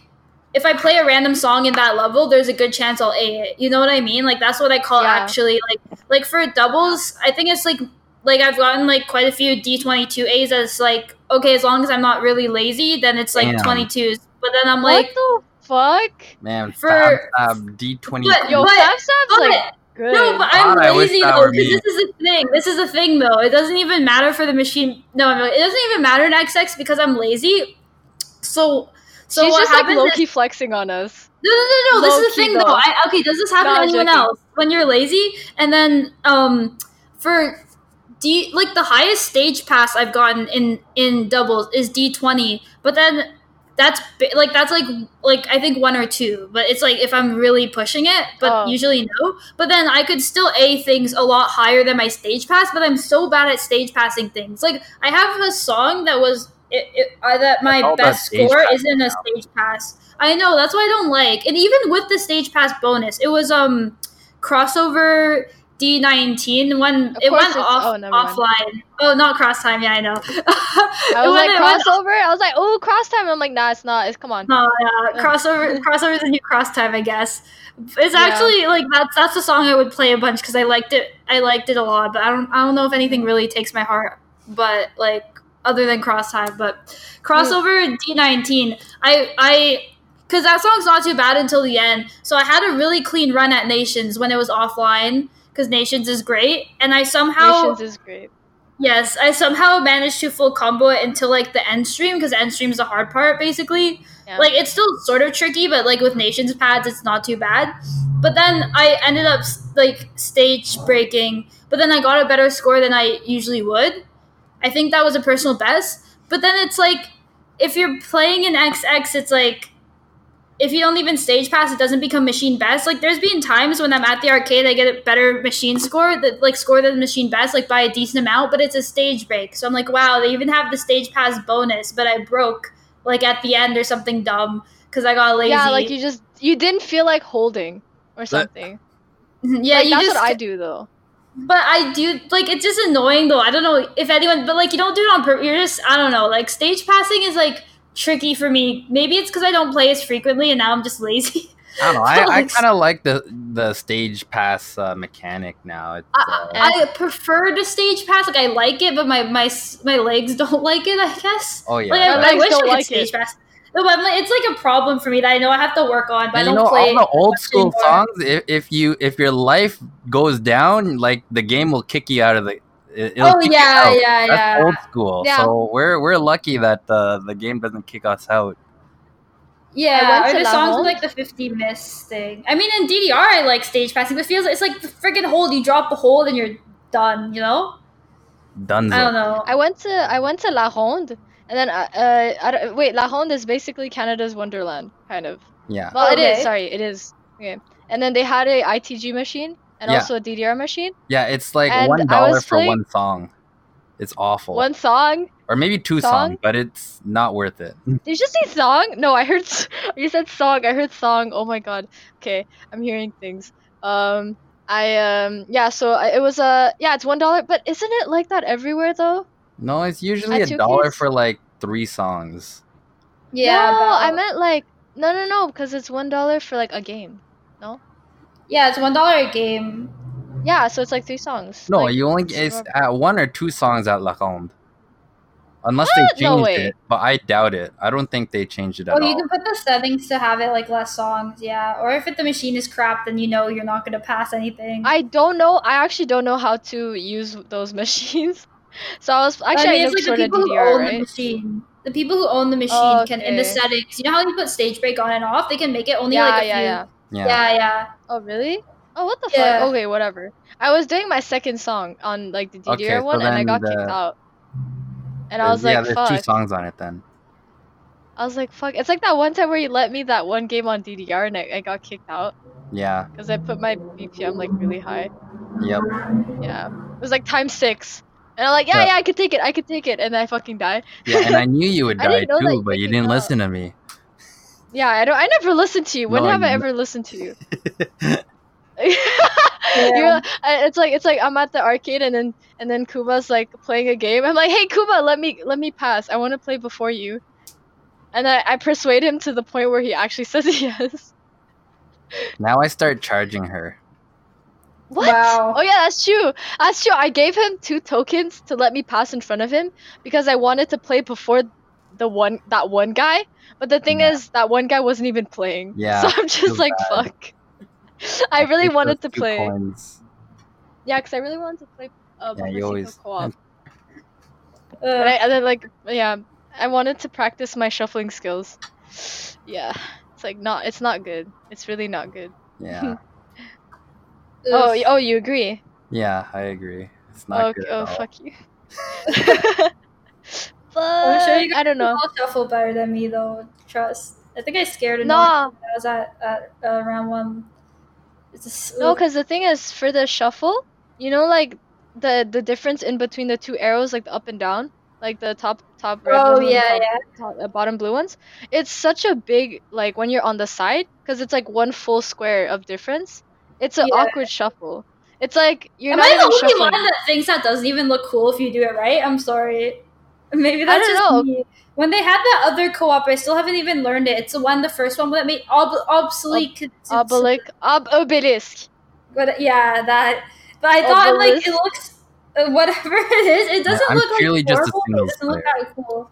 if I play a random song in that level, there's a good chance I'll A it. You know what I mean? Like that's what I call Yeah. actually like like for doubles, I think it's like like I've gotten like quite a few D twenty two A's as like okay, as long as I'm not really lazy, then it's like Damn. twenty twos. But then I'm like what the fuck? Man, For- Fab Fab D20. But- Yo, But- Fab Sab's but- like good. No, but I I'm wish lazy though. Because this is a thing. This is a thing though. It doesn't even matter for the machine. No, I'm like, it doesn't even matter in XX because I'm lazy. So, so She's what just like happens low is- flexing on us. no, no, no, no. This is the thing, though. though. I, okay, does this happen No, to anyone joking. else when you're lazy? And then, um, for D, like the highest stage pass I've gotten in in doubles is D twenty. But then that's like that's like like I think one or two, but it's like if I'm really pushing it, but Oh. usually no. But then I could still a things a lot higher than my stage pass, but I'm so bad at stage passing things. Like I have a song that was it, it, uh, that my That's all about best score isn't a now. stage pass. I know that's why I don't like, and even with the stage pass bonus, it was um crossover. D19 when it went off oh, never mind. offline. Oh, not cross time. Yeah, I know. I was like crossover. I was like, oh, cross time. I'm like, nah, it's not. It's come on. Oh yeah, crossover. crossover is the new cross time, I guess. It's Yeah. actually like that's that's the song I would play a bunch because I liked it. I liked it a lot, but I don't I don't know if anything really takes my heart. But like other than cross time, but crossover mm. D nineteen. I I because that song's not too bad until the end. So I had a really clean run at Nations when it was offline because Nations is great, and I somehow Nations is great. Yes, I somehow managed to full combo it until like the end stream because end stream is the hard part basically. Yeah. Like it's still sort of tricky, but like with nations pads, it's not too bad. But then I ended up like stage breaking, but then I got a better score than I usually would. I think that was a personal best. But then it's like if you're playing in XX, it's like if you don't even stage pass, it doesn't become machine best. Like there's been times when I'm at the arcade, I get a better machine score that like score than machine best, like by a decent amount, but it's a stage break. So I'm like, wow, they even have the stage pass bonus, but I broke like at the end or something dumb because I got lazy. Yeah, like you just you didn't feel like holding or something. Mm-hmm. yeah, Like, you that's just. what I do though. But I do like it's just annoying though. I don't know if anyone, but like you don't do it on purpose. You're just I don't know. Like stage passing is like tricky for me. Maybe it's because I don't play as frequently and now I'm just lazy. I don't know. I, I kind of like the the stage pass uh, mechanic now. It's, uh, I, I prefer the stage pass. Like I like it, but my my my legs don't like it. I guess. oh yeah. Like I, I wish don't I could like stage it. pass. No, but like, it's like a problem for me that I know I have to work on. But I don't you know play all the old school anymore. songs. If, if you if your life goes down, like the game will kick you out of the. It- it'll Oh yeah, out. yeah, That's yeah. old school. Yeah. So we're we're lucky that the the game doesn't kick us out. Yeah, I went to the La songs with like the 50 miss thing. I mean, in DDR, I like stage passing, but it feels it's like the freaking hold. You drop the hold and you're done. You know? Done. I don't know. I went to I went to La Ronde, and then uh, uh I don't, wait, La Ronde is basically Canada's Wonderland, kind of. Yeah. Well, it Okay. is. Sorry, it is. Okay. And then they had a ITG machine and Yeah. also a DDR machine. Yeah, it's like And one I dollar was for playing- one song. It's awful. One song. or maybe two song? songs, but it's not worth it. Did you just say song? No, I heard. You said song. I heard song. Oh my god. Okay, I'm hearing things. Um, I um yeah. So I, it was uh yeah. It's one dollar, but isn't it like that everywhere though? No, it's usually At a dollar for like three songs. Yeah, No, I meant like no no no because it's one dollar for like a game. Yeah, it's one dollar a game. Yeah, so it's like three songs. No, Like, you only it's it's at one or two songs at La Ronde. Unless What? they No changed way. it, but I doubt it. I don't think they changed it at Oh, you all. can put the settings to have it like less songs. Yeah, or if it, the machine is crap, then you know you're not gonna pass anything. I don't know. I actually don't know how to use those machines. So I was actually I mean, I it's like the of people who DDR, own the machine. The people who own the machine can in the settings. You know how you put stage break on and off? They can make it only Yeah, like a yeah, few. yeah. Yeah. yeah, yeah. Oh really? Oh what the Yeah. fuck? Okay, whatever. I was doing my second song on like the DDR Okay, so one, and I got the- kicked out. And I There's- was like, yeah, there's two songs on it then. I was like, fuck. It's like that one time where you let me that one game on DDR, and I, I got kicked out Yeah. because I put my BPM like really high. Yep. Yeah, it was like time six. And I'm like, yeah, Yeah. yeah, I could take it, I could take it, and I fucking died. Yeah, and I knew you would die didn't know that too, you but you didn't out. listen to me. Yeah, I don't. I never listened to you. When No, have I you- ever listened to you? You're, uh, it's like it's like I'm at the arcade and then and then Kuba's like playing a game. I'm like, hey Kuba, let me let me pass. I want to play before you. And I, I persuade him to the point where he actually says yes. Now I start charging her. What? Wow. Oh yeah, that's true. That's true. I gave him two tokens to let me pass in front of him because I wanted to play before the one that one guy. But the thing Yeah. is, that one guy wasn't even playing. Yeah, So I'm just like, bad. fuck. I really take wanted to play. coins. Yeah, because I really wanted to play uh, Yeah, you always- co-op. Ugh. And, I, and then like yeah, I wanted to practice my shuffling skills. Yeah, it's like not. It's not good. It's really not good. Yeah. Oh, oh, you agree? yeah, I agree. It's not oh, good. oh, at all. fuck you. I'm sure you guys I don't know. shuffle better than me though. Trust. I think I scared enough. No, when I was at, at uh, round one. It's just, no, because the thing is, for the shuffle, you know, like the the difference in between the two arrows, like the up and down, like the top top red Oh, ones yeah, top, yeah. top- uh, bottom blue ones. It's such a big like when you're on the side, because it's like one full square of difference. It's an Yeah. awkward shuffle. It's like you're Am not I the only shuffling. one that thinks that doesn't even look cool if you do it right? I'm sorry. Maybe I that's don't just know. me. When they had that other co-op, I still haven't even learned it. It's the one, the first one that made ob- obsolete. cons- Obelisk, ob- obelisk. But yeah, that. But I thought like it looks uh, whatever it is. It doesn't I'm look like purely just a horrible. but singles It doesn't look that cool.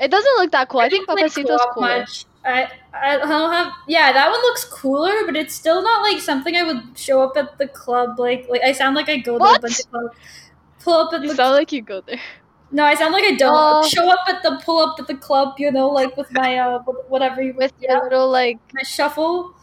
It doesn't look that cool. I think don't play Papasito's co-op much. I I don't have. Yeah, that one looks cooler, but it's still not like something I would show up at the club. Like like I sound like I go to What? a bunch of clubs. Pull up at You the sound like you go there. No, I sound like I don't Oh. show up at the pull up at the club. You know, like with my uh whatever you With yeah, your little like my shuffle.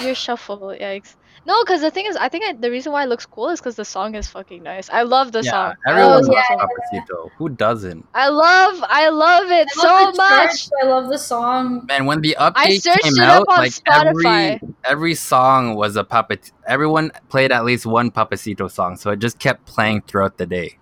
your shuffle. Yikes. No, because the thing is, I think I, the reason why it looks cool is because the song is fucking nice. I love the yeah, song. I everyone love, Oh, loves yeah. Papasito. Who doesn't? I love, I love it I so love the much. church, I love the song. And when the I update searched came it out, up on like Spotify. every every song was a Papasito. Everyone played at least one Papasito song, so it just kept playing throughout the day.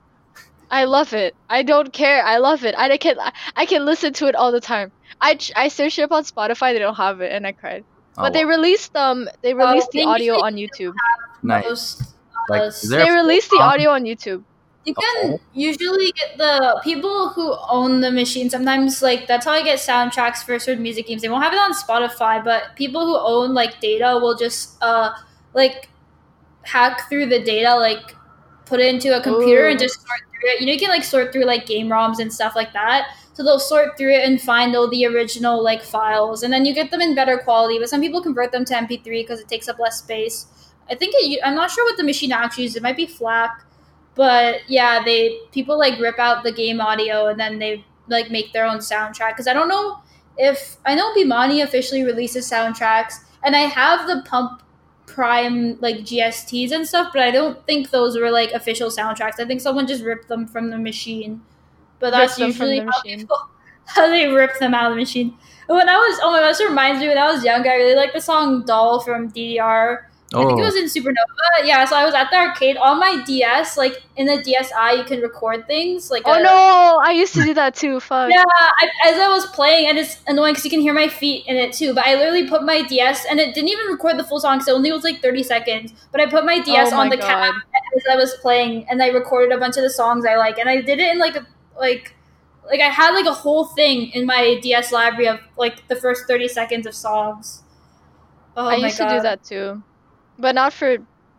I love it. I don't care. I love it. I can, I can listen to it all the time. I, ch- I searched it up on Spotify. They don't have it, and I cried. Oh, But they wow. released um, they released the audio on YouTube. nice. Most, Like, uh, They a released the song? audio on YouTube. You can usually get the people who own the machine. Sometimes, like that's how I get soundtracks for certain music games. They won't have it on Spotify, but people who own like data will just uh like hack through the data, like put it into a computer and just sort through it. You know, you can like sort through like game ROMs and stuff like that. So they'll sort through it and find all the original like files, and then you get them in better quality. But some people convert them to MP3 because it takes up less space. I think it, I'm not sure what the machine actually uses. It might be FLAC but yeah they people like rip out the game audio and then they like make their own soundtrack because i don't know if i know Bemani officially releases soundtracks and i have the pump prime like gsts and stuff but i don't think those were like official soundtracks. I think someone just ripped them from the machine. But that's usually the how, people, how they rip them out of the machine. When i was oh my gosh reminds me when i was younger i really liked the song doll from ddr I think it Oh, was in Supernova. Yeah, so I was at the arcade on my DS. Like in the DSi, you can record things. Like Oh a- no, I used to do that too. Fuck. Yeah, I, as I was playing, and it's annoying because you can hear my feet in it too. But I literally put my DS, and it didn't even record the full song because it only was like thirty seconds. But I put my DS Oh on my the cab God. as I was playing, and I recorded a bunch of the songs I like, and I did it in like a like like I had like a whole thing in my DS library of like the first thirty seconds of songs. Oh I my used god! to do that too, but not for,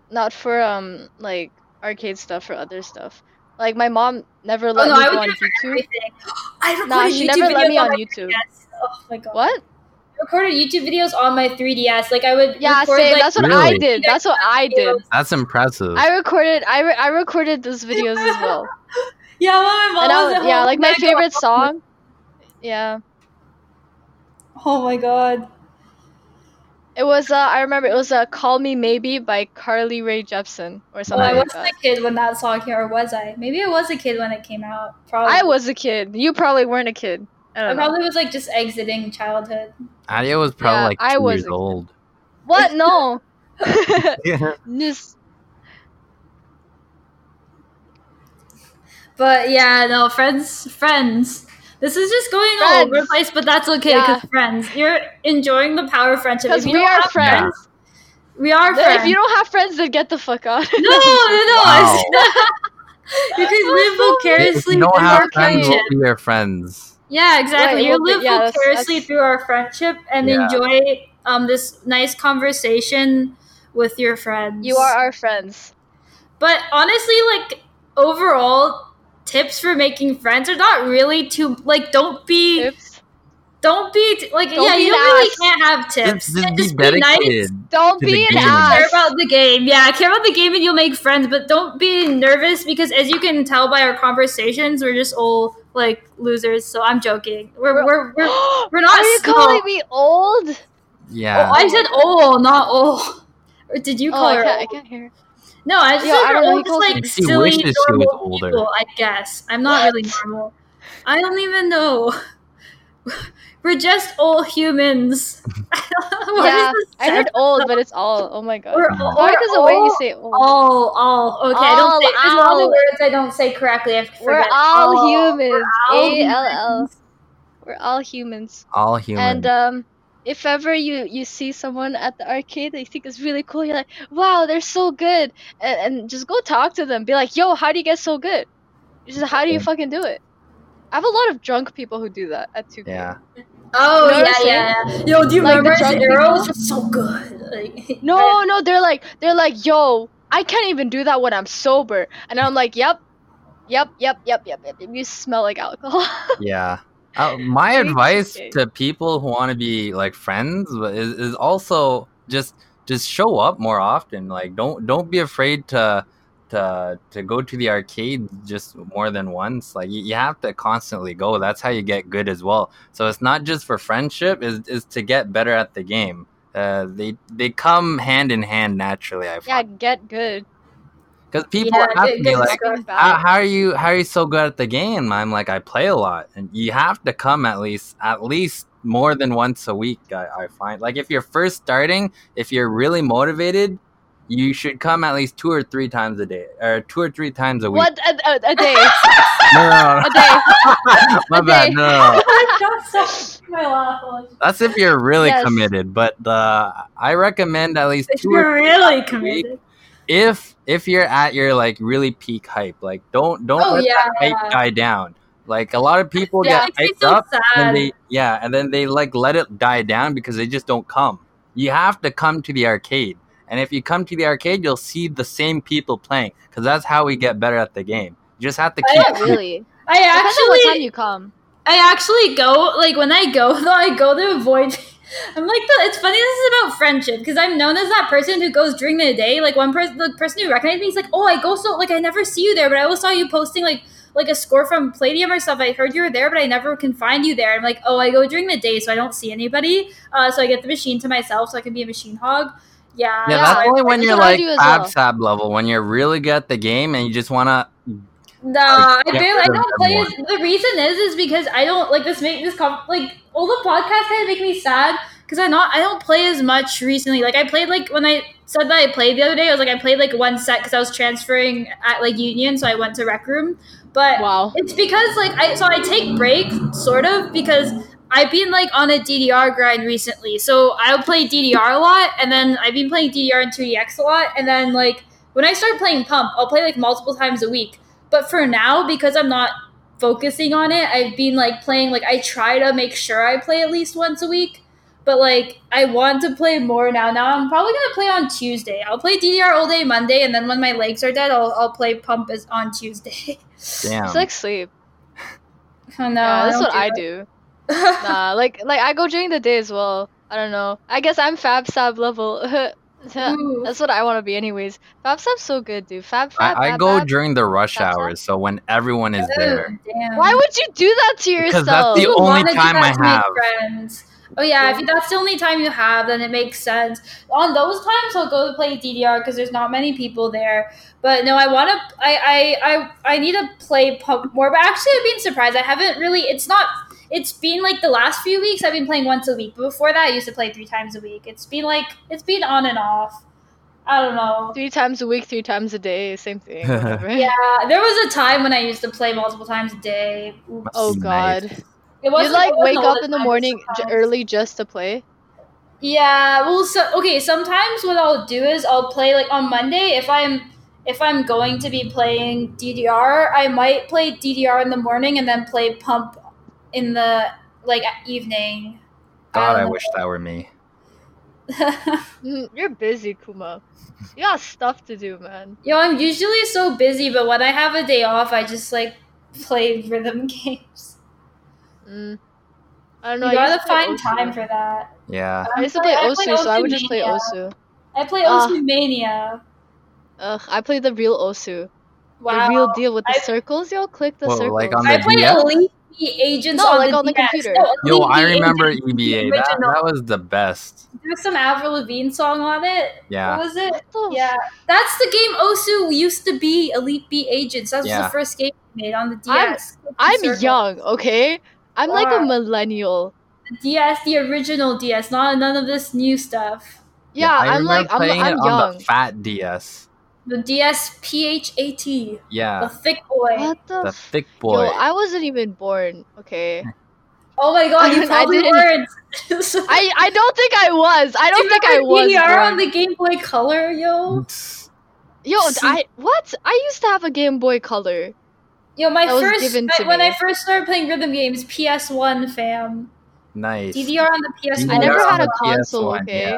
not for um like arcade stuff. For other stuff, like my mom never Oh let no, me I go would on do it for YouTube. everything. I recorded Nah, she YouTube never let videos me on my YouTube. 3DS. Oh my god! What? I recorded YouTube videos on my 3DS. Like I would Yeah, record same. like That's what I did. That's what I did. that's impressive. I recorded. I, re- I recorded those videos as well. yeah, when my mom and I was was, at yeah, home, like my I'd favorite song. Yeah, Oh my god! It was. Uh, I remember it was uh, "Call Me Maybe" by Carly Rae Jepsen or Well, something I like wasn't that. a kid when that song came, out or was I? Maybe I was a kid when it came out. Probably. I was a kid. You probably weren't a kid. I I don't know. probably was like just exiting childhood. Adia was probably Yeah, like two I was years old. What? No. Nis- But yeah, no, friends, friends. This is just going all over the place, but that's okay Yeah. because friends, you're enjoying the power of friendship. Because If you we are have friends. we are Then friends. If you don't have friends, then get the fuck out. no, no, no. Wow. you can live If vicariously you don't through have our friends, friendship. we'll be your friends. Yeah, exactly. Right, you well, live yeah, that's- vicariously that's- through our friendship and Yeah. enjoy um this nice conversation with your friends. You are our friends. But honestly, like overall, tips for making friends are not really too like. Don't be, Tips. don't be like. Don't yeah, be you really ass. can't have tips. Just, just And be be nice. Don't be an game. Care ass. about the game, yeah. Care about the game, and you'll make friends. But don't be nervous because, as you can tell by our conversations, we're just all like losers. So I'm joking. We're we're we're, we're not Are you small. calling me old? Yeah. Oh, I said old, not old. Or did you Oh, call I her? can't, I can't hear. No, I just Yo, said I don't know, all he just calls like me- She silly, she was normal older. people. I guess I'm not What? really normal. I don't even know. We're just all humans. Yeah, I heard old, but it's all. Oh my god. We're all, Why we're because the way you say old. all, all. Okay, I don't All, say. There's one of the words I don't say correctly. I We're all All. humans. all A L L. We're all humans. All humans. And um, if ever you you see someone at the arcade that you think is really cool, you're like, wow, they're so good, and, and just go talk to them. Be like, yo, how do you get so good? Just how do you fucking do it? I have a lot of drunk people who do that at 2K. yeah. Oh You know yeah, yeah, yeah. Yo, do you Like the remember his drunk arrows? people? So good. Like, No, no, they're like, they're like, yo, I can't even do that when I'm sober, and I'm like, yep, yep, yep, yep, yep, yep. You smell like alcohol. Yeah. Uh, my advice to people who want to be like friends is, is also just just show up more often. Like don't don't be afraid to to to go to the arcade just more than once. Like you, you have to constantly go. That's how you get good as well. So it's not just for friendship. Is is to get better at the game. Uh, they they come hand in hand naturally. I yeah, find get good. Because people Yeah, ask good- me like how, how are you how are you so good at the game i'm like i play a lot and you have to come at least at least more than once a week i, I find like if you're first starting if you're really motivated you should come at least two or three times a day or two or three times a week What a, a, a day? no, no, a day. no. my a bad day. no, no, no. That's my laugh. that's if you're really Yes. committed but uh, i recommend at least If two you're three really times a week. Committed. if if you're at your like really peak hype like don't don't Oh let yeah. that hype die down like a lot of people Yeah, get it makes me hyped so up sad. and they yeah and then they like let it die down because they just don't come you have to come to the arcade and if you come to the arcade you'll see the same people playing because that's how we get better at the game you just have to I keep Not really. I Depends on what time actually, you come. I actually go like when I go though. I go to avoid. I'm like the. It's funny. This is about friendship because I'm known as that person who goes during the day. Like one person, the person who recognized me, he's like, "Oh, I go so like I never see you there, but I always saw you posting like like a score from Palladium or stuff. I heard you were there, but I never can find you there. I'm like, oh, I go during the day, so I don't see anybody. Uh, so I get the machine to myself, so I can be a machine hog. Yeah, yeah, that's I- only when that's you're I like fab well. level when you're really good at the game and you just want to Nah, I Like, barely. I get rid of don't play. everyone. As, the reason is, is because I don't like this. Make this com- like all the podcasts kind of make me sad because I not. I don't play as much recently. Like I played like when I said that I played the other day. I was like I played like one set because I was transferring at like Union, so I went to Rec Room. But Wow. it's because like I so I take breaks sort of because I've been like on a DDR grind recently. So I'll play DDR a lot and then I've been playing DDR and 2EX a lot and then like when I start playing Pump, I'll play like multiple times a week. But for now because I'm not focusing on it, I've been like playing like I try to make sure I play at least once a week. But like I want to play more now. Now I'm probably gonna play on Tuesday. I'll play DDR all day Monday, and then when my legs are dead, I'll, I'll play Pump as on Tuesday. damn It's like sleep. Oh no, yeah, that's don't what I that. do. Nah, like like I go during the day as well. I don't know. I guess I'm FabSab level. Ooh. That's what I want to be, anyways. FabSab's so good, dude. Fab Fab. I, I Fab, go Fab. during the rush Fab, Fab. hours so when everyone is oh, there Oh, damn. Why would you do that to yourself? Because that's the You only time I have. Friends. Oh yeah, if that's the only time you have, then it makes sense. On those times, I'll go to play DDR because there's not many people there. But no, I want to. I, I I I need to play pump more. But actually, I've been surprised. I haven't really. It's not. It's been like the last few weeks. I've been playing once a week. But before that, I used to play three times a week. It's been like it's been on and off. I don't know. Three times a week, three times a day, same thing. Yeah, there was a time when I used to play multiple times a day. Oops. Oh Nice. god. It You wasn't- like wake up in the morning j- sometimes. early just to play. Yeah, well, so okay. Sometimes what I'll do is I'll play like on Monday if I'm if I'm going to be playing DDR, I might play DDR in the morning and then play Pump in the like evening. God, I don't wish that were me. Mm, You're busy, Kuma. You got stuff to do, man. Yo, I'm usually so busy, but when I have a day off, I just like play rhythm games. Mm. I don't know. you I gotta used to play find Osu. time for that. Yeah. I used to play I Osu, so I would just play Osu. I play. Osu Mania. Ugh, I play the real Osu. Wow. The real deal with the I- circles, yo. Click the Whoa, circles. like on I play DS? Elite Beat Agents No, on, like the on the computer. No, Yo, Elite I remember EBA. That, that was the best. There's some Avril Lavigne song on it. Yeah. What was it? What the Yeah, that's the game Osu used to be. Elite Beat Agents. That was Yeah. the first game made on the I'm- DS. I'm young, okay? I'm like a millennial. The DS, the original DS, not none of this new stuff. Yeah, I I'm remember like I'm, playing I'm it on young. the fat DS. The DSPHAT. Yeah. the thick boy. What the? the thick boy. Yo, I wasn't even born. Okay. Oh my god, you I probably didn't- weren't. I I don't think I was. I don't Do think I remember was. DDR on the Game Boy Color, yo. Yo, See- I what? I used to have a Game Boy Color. Yo, my That was first given I- to when me. I first started playing rhythm games, PS1 fam. nice. DDR on the PS1. I never had a console, PS1, okay? yeah.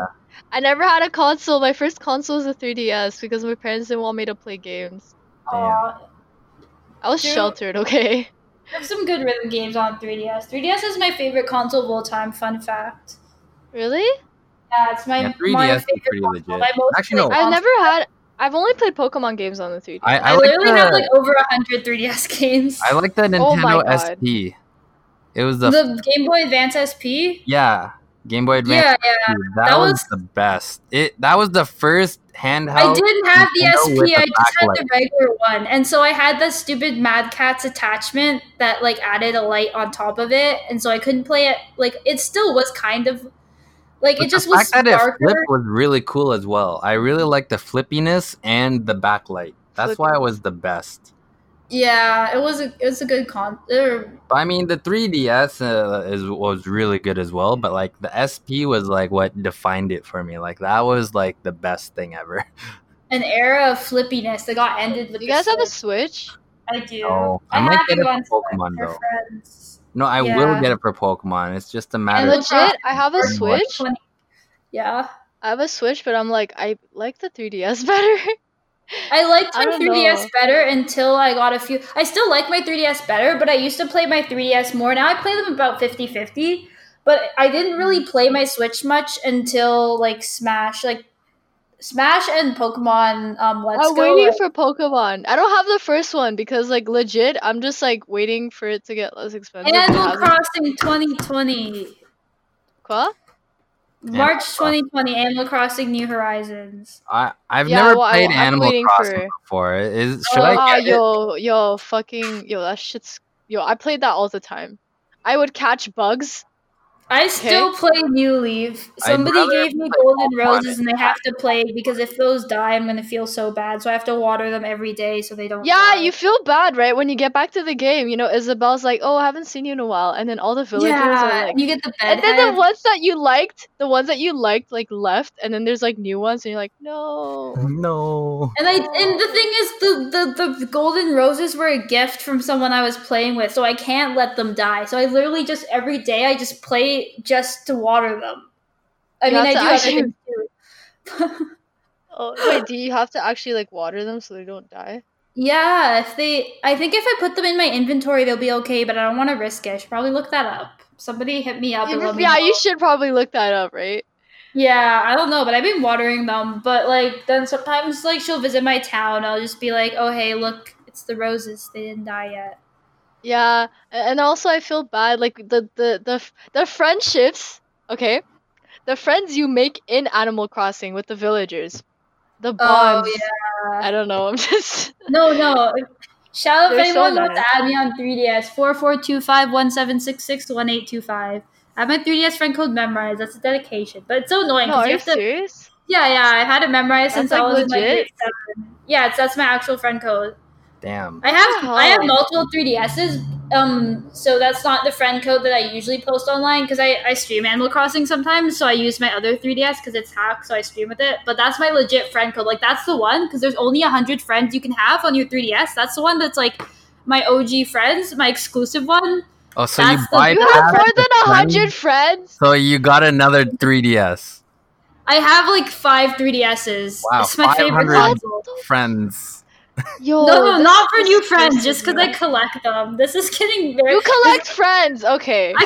I never had a console. My first console was a 3DS because my parents didn't want me to play games. Aw, I was Dude. sheltered, okay? there's some good rhythm games on 3DS. 3DS is my favorite console of all time. Fun fact. Really? Yeah, it's my, Yeah, my 3DS is favorite pretty console. legit. My Actually, no. I've console. never had. I've only played Pokemon games on the 3DS. I, I, I, like literally the, have like over a hundred 3DS games. I like the Oh Nintendo God. SP. It was the, the Game Boy Advance SP. yeah Game Boy Advance. Yeah, yeah. SP. That, that was, was- the best. It that was the first handheld. I didn't have the Nintendo SP. I just had the regular one, and so I had the stupid Mad Catz attachment that like added a light on top of it, and so I couldn't play it. Like it still was kind of like But it just the was that it darker. flipped was really cool as well. I really liked the flippiness and the backlight. That's why it was the best. Yeah, it was a it was a good con. I mean, the 3DS uh, is was really good as well. But like the SP was like what defined it for me. Like that was like the best thing ever. An era of flippiness that got ended with. You the guys have a Switch. Switch? I do. Oh, I I, might have get it it for Pokemon, for though. friends. No, I will get it for Pokemon. It's just a And matter. of legit, I have a Switch. 20. Yeah, I have a Switch, but I'm like, I like the 3DS better. I liked my don't 3DS know. better until I got a few. I still like my 3DS better, but I used to play my 3DS more. Now I play them about 50 50. But I didn't Mm. really play my Switch much until like Smash. Like Smash and Pokemon um, Let's I'm Go. waiting for Pokemon. I don't have the first one because, like, legit, I'm just like waiting for it to get less expensive. Animal. Crossing 2020. What? March Crossing. 2020, Animal Crossing New Horizons. I I've Yeah, never well, I- played I'm Animal waiting Crossing for- before. Is should Oh, I Ah, get it? yo, yo, fucking, yo, that shit's, yo, I played that all the time. I would catch bugs. I still play New Leaf. Somebody gave me golden roses and than they have to play because if those die, I'm gonna feel so bad. So I have to water them every day so they don't. Yeah, die. you feel bad, right? When you get back to the game, you know, Isabel's like, oh, I haven't seen you in a while. And then all the villagers yeah, are like, you get the bed. and then the ones that you liked, the ones that you liked, like left, and then there's like new ones, and you're like, no. No. And I and the thing is, the, the the golden roses were a gift from someone I was playing with, so I can't let them die. So I literally just every day I just play just to water them. I You mean, I do actually- too. Oh, wait, do you have to actually like water them so they don't die? yeah, if they, I think if I put them in my inventory, they'll be okay. But I don't want to risk it. I should probably look that up. Somebody hit me up. and yeah, you should probably look that up, right? Yeah, I don't know, but I've been watering them. But like, then sometimes like she'll visit my town. I'll just be like, "Oh hey, look, it's the roses. They didn't die yet." Yeah, and also I feel bad like the the the the friendships, okay? The friends you make in Animal Crossing with the villagers. The bonds. Oh bonds. yeah. I don't know. I'm just No, no. Shout out if They're so anyone wants to add me on 3DS. Four four two five one seven six six one eight two five. I have my 3DS friend code memorized. That's a dedication, but it's so annoying No, are you you have to. serious? Yeah, yeah. I had it memorized That's, since I like, was in like grade seven. Yeah, it's, that's my actual friend code. Damn. I have Wow. I have multiple 3DSs. Um, so that's not the friend code that I usually post online because I, I stream Animal Crossing sometimes. So I use my other 3DS because it's hacked, so I stream with it. But that's my legit friend code. Like that's the one because there's only hundred friends you can have on your 3DS. That's the one that's like my OG friends, my exclusive one. Oh, so That's you the- You have more than a hundred friends? So you got another 3DS. I have like five 3DSs. Wow, it's my favorite 500 console. Friends. Yo, No, no, not for new friends. Just because. I collect them. This is getting very. You collect friends, okay. I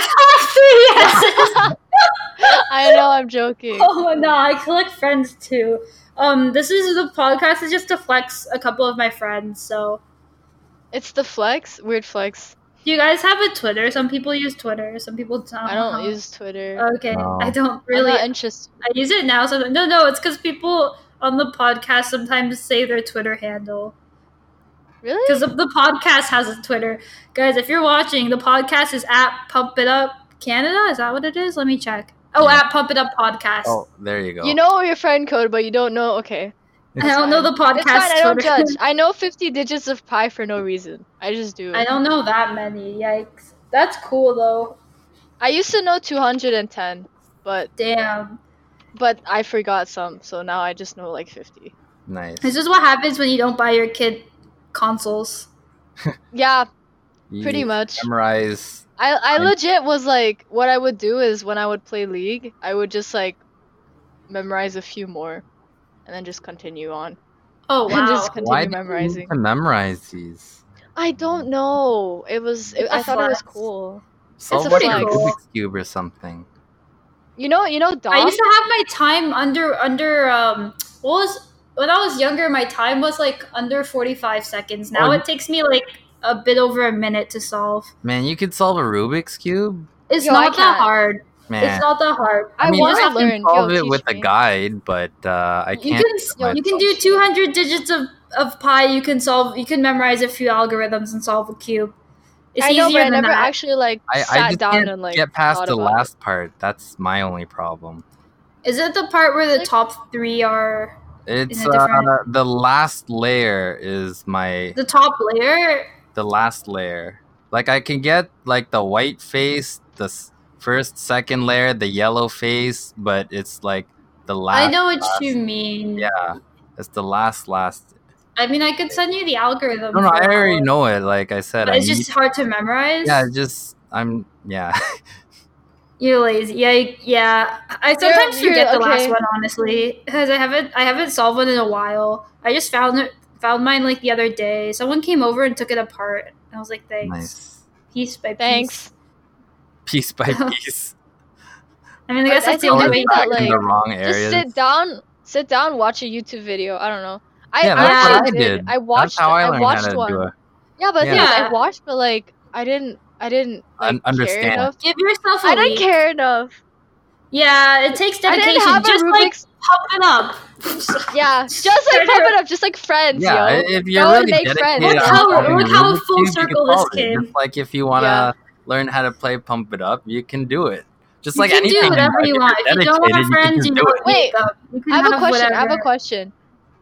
collect 3DSs. I know I'm joking. Oh no, I collect friends too. Um, this is the podcast is just to flex a couple of my friends. So, It's the flex, weird flex. do you guys have a Twitter? Some people use Twitter. Some people don't. I don't use Twitter. Okay, No. I don't Really? really. I'm not interested. I use it now. So no, no, it's because people on the podcast sometimes say their Twitter handle. Really? because the, the podcast has a Twitter. Guys, if you're watching, the podcast is at Pump It Up Canada. Is that what it is? Let me check. Oh, Yeah. at Pump It Up Podcast. Oh, there you go. You know your friend code, but you don't know. Okay. I don't know the podcast. It's fine. I don't Twitter. judge. I know 50 digits of pi for no reason. I just do it. I don't know that many. Yikes. That's cool though. I used to know 210, but Damn. But I forgot some, so now I just know like 50. nice. This is what happens when you don't buy your kid consoles. Yeah, You pretty much. Memorize. I I I- legit was like, what I would do is when I would play League, I would just like memorize a few more, and then just continue on. Oh And wow. just continue Why do you need memorizing. to memorize these? I don't know. It was. It, I a thought it was flex. cool. Solve a like a flex. Rubik's cube or something. You know. You know. Dom. I used to have my time under under um what was when I was younger my time was like under 45 seconds. Now Oh, it takes me like a bit over a minute to solve. Man, you could solve a Rubik's cube. It's Yo, not that hard. Man, It's not that hard. I I mean, want I to can learn. solve Yo, it teach with a guide, but uh, I You can't. can do you can do 200 digits of of pi. You can solve. You can memorize a few algorithms and solve a cube. It's I know, easier but I never that. actually like I, sat I just down can't and like get past the about it. last part. That's my only problem. Is it the part where the Like- top three are It's it uh, the last layer is my the top layer? the last layer. Like I can get like the white face, the first second layer, the yellow face, but it's like the last. I know what last- you mean. Yeah, it's the last last. I mean, I could send you the algorithm. No, no, I already one, know it. Like I said, But I it's just need- hard to memorize. yeah, just I'm yeah. You're lazy. Yeah, yeah. I sometimes you're- forget the last one, honestly, because I haven't I haven't solved one in a while. I just found it found mine like the other day. Someone came over and took it apart. And I was like, thanks. nice. Piece by piece. Thanks. Piece by piece. I mean, I guess I that's the think only way. that, in like, the wrong Just sit down, sit down, watch a YouTube video. I don't know. I yeah, that's actually what I did. did. I watched. That's how I I, learned watched how to one. do it. Yeah, but the thing is, Yeah. I watched, but like, I didn't. I didn't like, understand. care. Give yourself a I didn't week. care enough. Yeah, it takes I dedication. didn't have a just like Rubik's. pump it up. yeah, just like pump it up, just like friends, Yeah, yo. if you're That really make dedicated friends. Look how- look a how full cube, you can circle this came. Just like if you want to Yeah. learn how to play Pump It Up, you can do it. Just You like can anything, do whatever like, you want. If you don't dedicated, have you can friends, you do don't it. Wait. You can I have a have question. I have a question.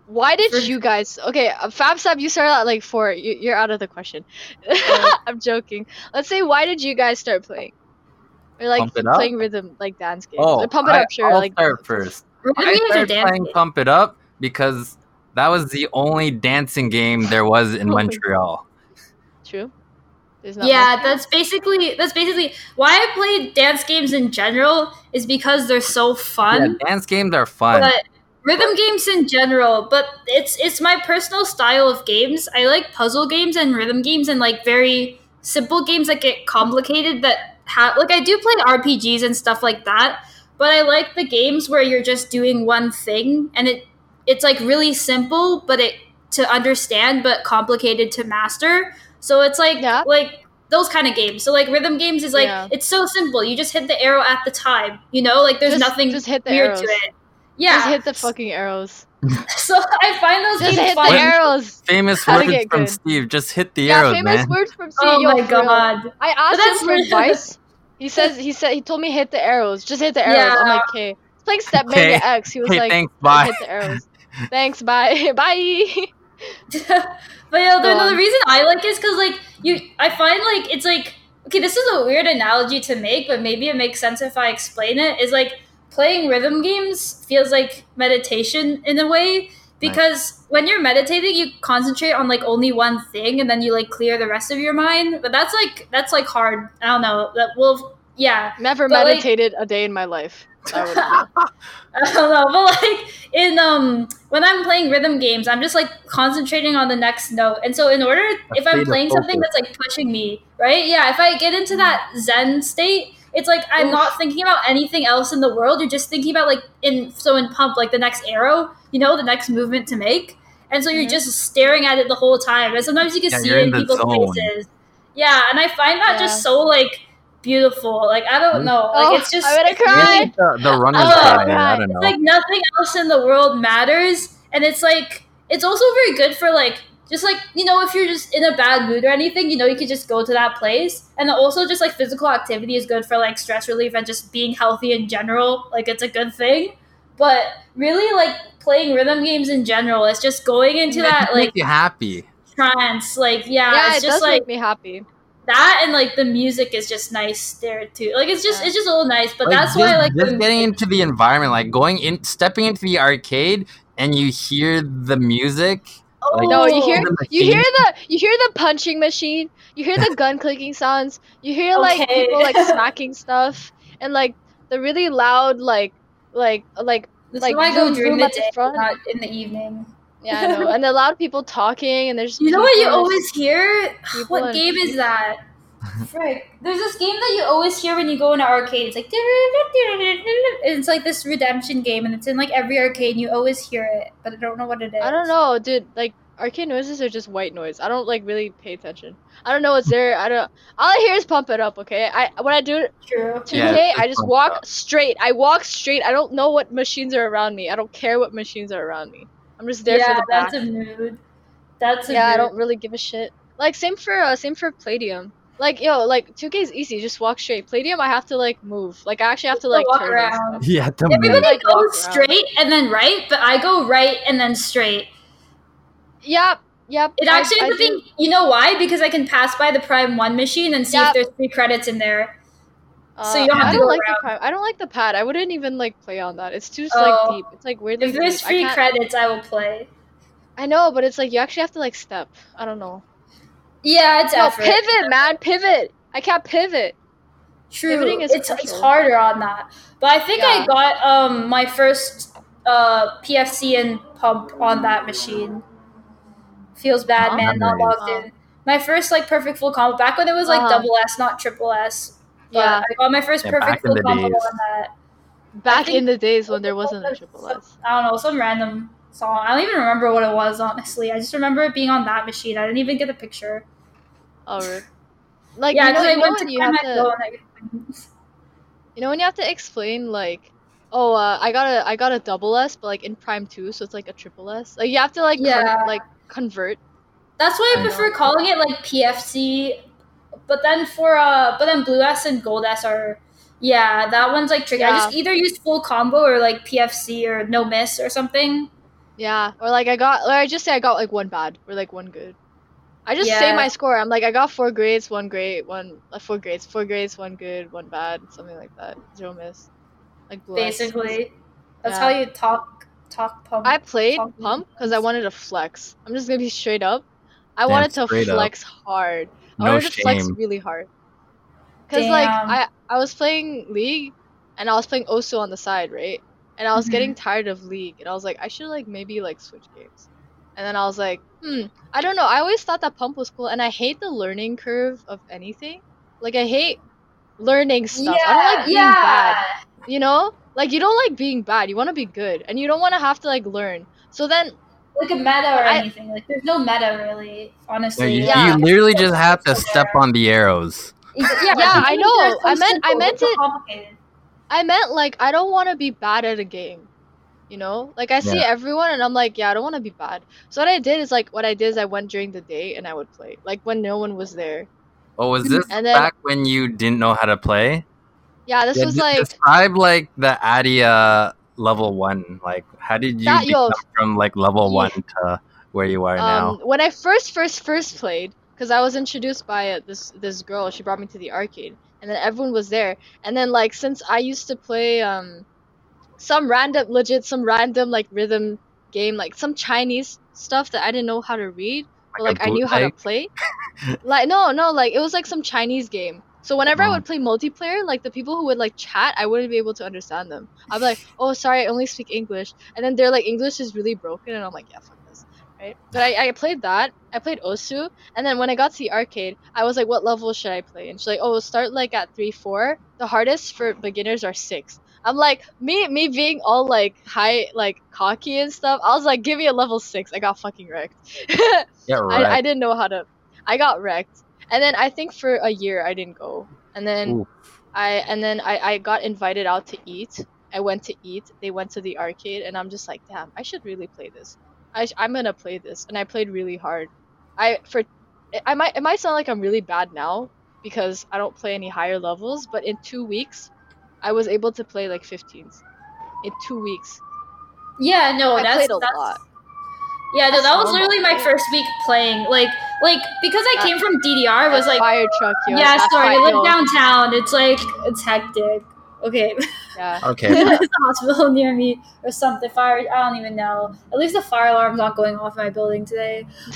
Why did For- you guys? Okay, uh, FabSab, you started at like four. You, you're out of the question. I'm joking. Let's say, why did you guys start playing? Or like Pump It Up? playing rhythm, like dance games. Oh, Like, pump it I, up, sure. I'll like start first. I started playing games. Pump It Up because that was the only dancing game there was in Oh Montreal. True. Not Yeah, much- that's basically that's basically why I play dance games in general is because they're so fun. Yeah, dance games are fun. But rhythm games in general, but it's it's my personal style of games. I like puzzle games and rhythm games and like very simple games that get complicated that have like I do play RPGs and stuff like that, but I like the games where you're just doing one thing and it it's like really simple but it to understand but complicated to master. So it's like Yeah. like those kind of games. So like rhythm games is like Yeah. it's so simple. You just hit the arrow at the time. You know, like there's Just- nothing just hit the weird arrows. to it. Yeah. Just hit the fucking arrows. So I find those Just hit fun. the arrows. Famous How to words from good. Steve. Just hit the Yeah, arrows, famous man. words from Steve. Oh my for real. god. I asked him for advice. He says he said he told me hit the arrows. Just hit the arrows. I'm like, okay. It's playing Step Okay. Mega X. He was Okay, like, thanks, bye. Hit the arrows. Thanks. Bye. bye. but yeah, the, Go no, the reason I like it is because like you, I find like it's like okay, this is a weird analogy to make, but maybe it makes sense if I explain it. Is like playing rhythm games feels like meditation in a way because when you're meditating, you concentrate on like only one thing, and then you like clear the rest of your mind. But that's like that's like hard. I don't know. That will yeah. Never But, like- meditated a day in my life. I. I don't know, but like in um when I'm playing rhythm games, I'm just like concentrating on the next note. And so in order if I'm playing something that's like pushing me, right? Yeah, if I get into that zen state, it's like I'm Oof. not thinking about anything else in the world. You're just thinking about like in so in pump like the next arrow, you know, the next movement to make. And so you're Mhm. just staring at it the whole time. And sometimes you can Yeah, see it in in people's zone. faces. Yeah, and I find that just so like beautiful. Like I don't know. Like Oh, it's just I'm gonna it's really cry. the, the runner's Oh, guy. I don't know. it's like nothing else in the world matters and it's like it's also very good for like just like you know if you're just in a bad mood or anything you know you could just go to that place. And also just like physical activity is good for like stress relief and just being healthy in general. Like it's a good thing. But really like playing rhythm games in general it's just going into that like you happy. trance. Like yeah, yeah, it's it just does like make me happy. that and like the music is just nice there too. Like it's just Yeah. it's just a little nice but Like, that's just, why I like just the getting into the environment like going in stepping into the arcade and you hear the music like, No, you Oh. hear the you hear the you hear the punching machine. You hear the gun clicking sounds. You hear like Okay. people like smacking stuff and like the really loud like like like This like, why I go vroom, during the at the day, front. not in the evening. yeah I know and the loud people talking and there's You know what you always hear? What game is that? Frick. There's this game that you always hear when you go in an arcade. It's like it's like this redemption game, and it's in like every arcade. And you always hear it, but I don't know what it is. I don't know, dude. Like arcade noises are just white noise. I don't like really pay attention. I don't know what's there. I don't. All I hear is pump it up. Okay. I when I do True. 2K, Yeah, I just walk up. straight. I walk straight. I don't know what machines are around me. I don't care what machines are around me. I'm just there yeah, for the back. that's a mood. That's a yeah, I don't really give a shit. Like same for uh, same for Palladium. Like yo, like 2K is easy. Just walk straight. Palladium, I have to like move. Like I actually have to like walk turn around. stuff. yeah the Everybody- music. Everybody like, walk goes around. straight and then right, but I go right and then straight. Yep, yep. It I- actually I the do- You know why? Because I can pass by the Prime One machine and see Yep. if there's free credits in there. so you Uh, don't have I to don't go like around. the prime. I don't like the pad. I wouldn't even like play on that. It's too Oh. like deep. It's like weirdly If there's deep. I free credits, I will play. I know, but it's like you actually have to like step. I don't know. Yeah, it's No, effort. pivot, man, pivot. I can't pivot. True. Pivoting is it's it's harder on that. But I think I got um my first uh PFC and pump on that machine. Feels bad, Huh? man. Not Memories. logged in. My first like perfect full combo back when it was like Uh-huh. double S, not triple S. Yeah, I got my first Yeah, perfect full the combo days. on that. back in the days when there wasn't a triple S. I don't know, some random song. I don't even remember what it was, honestly. I just remember it being on that machine. I didn't even get a picture. Oh, really? like yeah, you know, I you know went when to you have to, you know when you have to explain like, oh, uh, I got a I got a double S, but like in Prime Two, so it's like a triple S. Like you have to like con- Yeah. like convert. That's why I I prefer know. calling it like PFC. But then for uh, but then Blue S and Gold S are, yeah, that one's like tricky. I just either use full combo or like PFC or no miss or something. Yeah, or like I got, or I just say I got like one bad or like one good. I just say my score. I'm like I got four grades, one great, one uh, four grades, four grades, one good, one bad, something like that. Zero miss. Like blue S. Basically, that's Yeah. how you talk talk pump. I played Pump pump because I wanted to flex. I'm just gonna be straight up. I Damn, wanted to straight up. flex hard. I No wanted to flex shame. really hard. Cause like I I was playing League, and I was playing Osu on the side, right? And I was Mhm. getting tired of League, and I was like, I should like maybe like switch games. And then I was like, hmm, I don't know. I always thought that pump was cool, and I hate the learning curve of anything. Like I hate learning stuff. Yeah, I don't like being yeah. bad. You know, like you don't like being bad. You want to be good, and you don't want to have to like learn. So then Like a meta or I- anything. Like there's no meta really, No, honestly. you, Yeah. you literally just have to step on the arrows. Yeah, Yeah, I know. so I meant- I meant it- I meant like I don't want to be bad at a game. You know, like I see Yeah. everyone and I'm like, yeah, I don't want to be bad. So what I did is like what I did is I went during the day and I would play like when no one was there. Oh, was this And then- back when you didn't know how to play? Yeah, this Yeah, was like describe like the Adia level one. Like, how did you That- yo, from like level yeah. one to where you are now? um when I first first first played because I was introduced by uh, this this girl. She brought me to the arcade and then everyone was there. And then like since I used to play um some random legit some random like rhythm game like some Chinese stuff that I didn't know how to read. but, a like I knew how to play. like no, no, like it was like some Chinese game. So whenever I Oh. would play multiplayer, like the people who would like chat, I wouldn't be able to understand them. I'd be like, "Oh, sorry, I only speak English," and then they're like, "English is really broken," and I'm like, "Yeah, fuck this." Right? But I, I played that. I played Osu, and then when I got to the arcade, I was like, "What level should I play?" And she's like, "Oh, start like at three, four. The hardest for beginners are six. I'm like, me, me being all like high, like cocky and stuff. I was like, "Give me a level six. I got fucking wrecked." yeah, right. I, I didn't know how to. I got wrecked, and then I think for a year I didn't go, and then Ooh. I and then I I got invited out to eat. I went to eat. They went to the arcade, and I'm just like, damn, I should really play this. I I'm gonna play this, and I played really hard. I for I might it might sound like I'm really bad now because I don't play any higher levels, but in two weeks, I was able to play like 15s. In two weeks, Yeah, no, I that's played a that's, lot. Yeah, no, that was literally my first week playing. Like, like because I That- came from DDR, it was like, fire truck, yo. yeah, that sorry, I live downtown. It's like it's hectic. Okay, Yeah. Okay. there's a hospital near me or something. Fire, I don't even know. At least the fire alarm's not going off in my building today.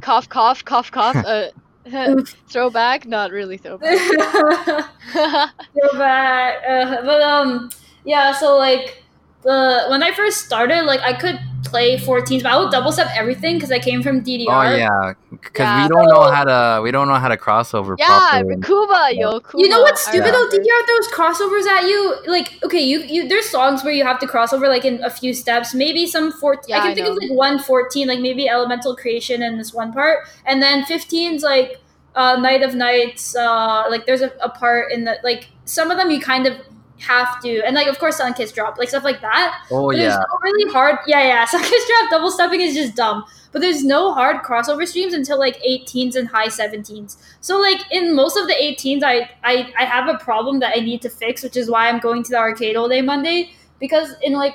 cough, cough, cough, cough. Uh, throwback, not really throwback. Go back. Uh, but um, yeah. So like the when I first started, like I could play 14s, but I would double step everything because I came from DDR. Oh yeah, because Yeah. we don't know how to we don't know how to crossover yeah, properly. Kuba, yo. Kuba. You know what's I stupid though? DDR throws crossovers at you. Like, okay, you you there's songs where you have to crossover like in a few steps. Maybe some 14. Yeah, I can I think of like one 14, like maybe Elemental Creation in this one part, and then 15's like uh, Night of Nights. Uh, like there's a, a part in the like some of them you kind of have to, and like of course Sun Kiss drop, like stuff like that. oh But yeah, no really hard. Yeah, yeah. Sun Kiss drop double stepping is just dumb. But there's no hard crossover streams until like 18s and high 17s. So like in most of the 18s, I, I I have a problem that I need to fix, which is why I'm going to the arcade all day Monday. Because in like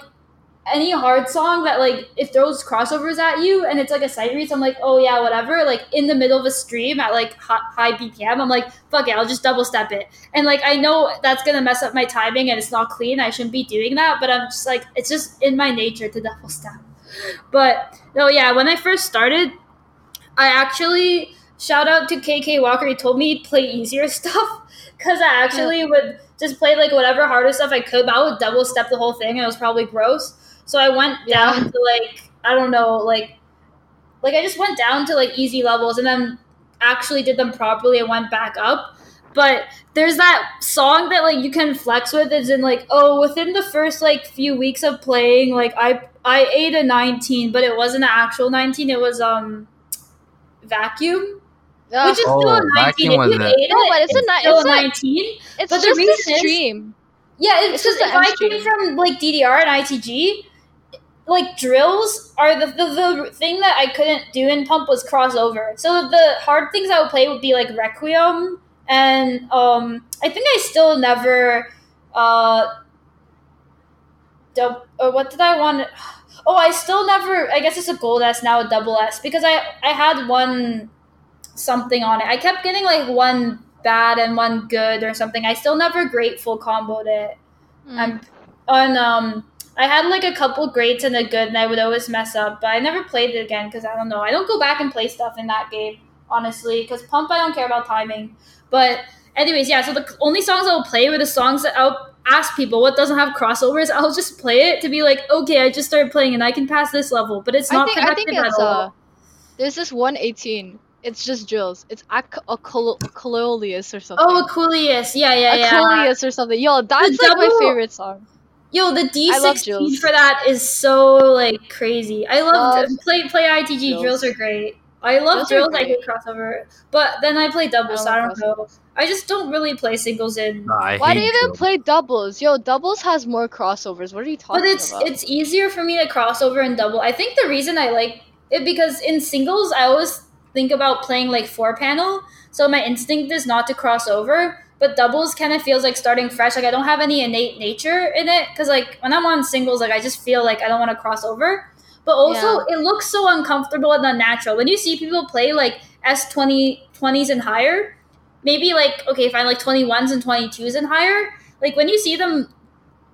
any hard song that like it throws crossovers at you and it's like a sight read, so I'm like, oh yeah, whatever. Like in the middle of a stream at like high, high BPM, I'm like, fuck it, I'll just double step it. And like I know that's gonna mess up my timing and it's not clean. I shouldn't be doing that, but I'm just like, it's just in my nature to double step. But no, yeah, when I first started, I actually shout out to KK Walker. He told me play easier stuff because I actually would just play like whatever harder stuff I could, but I would double step the whole thing and it was probably gross. So I went Yeah. down to like I don't know, like like I just went down to like easy levels and then actually did them properly and went back up. But there's that song that like you can flex with. Is in like oh within the first like few weeks of playing like I I ate a 19 but it wasn't an actual 19 it was um vacuum Ugh, which is Oh, still a 19 if you a- ate No, but it's a ni- still it's a a- 19 it's but the just reason a is- stream. yeah, it's, It's just just if the I M came from like DDR and ITG, like drills are the, the the thing that I couldn't do in Pump was crossover. So the hard things I would play would be like Requiem and um I think I still never uh dub, or what did I want Oh, I still never I guess it's a gold S now a double S because I I had one something on it. I kept getting like one bad and one good or something. I still never grateful comboed it. Hmm. I'm on um I had like a couple greats and a good and I would always mess up, but I never played it again because I don't know. I don't go back and play stuff in that game, honestly, because pump I don't care about timing. But anyways, yeah, so the only songs I'll play were the songs that I'll ask people what doesn't have crossovers. I'll just play it to be like, okay, I just started playing and I can pass this level, but it's I not think I think it's at uh there's this 118. It's just drills. It's Ac- or something. Oh, Aquilius. Yeah, yeah, yeah. Acolius or something. Yo, that's like my favorite song. Yo, the D16 for that is so like crazy. I love Love play play ITG drills. drills. are great. I love Drills drills. I hate crossover, but then I play doubles. I so I don't know. I just don't really play singles in. Nah, Why do you even play doubles? Yo, doubles has more crossovers. What are you talking about? But it's about? it's easier for me to crossover and double. I think the reason I like it because in singles I always think about playing like four panel, so my instinct is not to cross over. But doubles kind of feels like starting fresh. Like I don't have any innate nature in it because like when I'm on singles, like I just feel like I don't want to cross over. But also, it looks so uncomfortable and unnatural when you see people play like S 20 20s and higher. Maybe like okay, fine, like twenty ones and twenty twos and higher. Like when you see them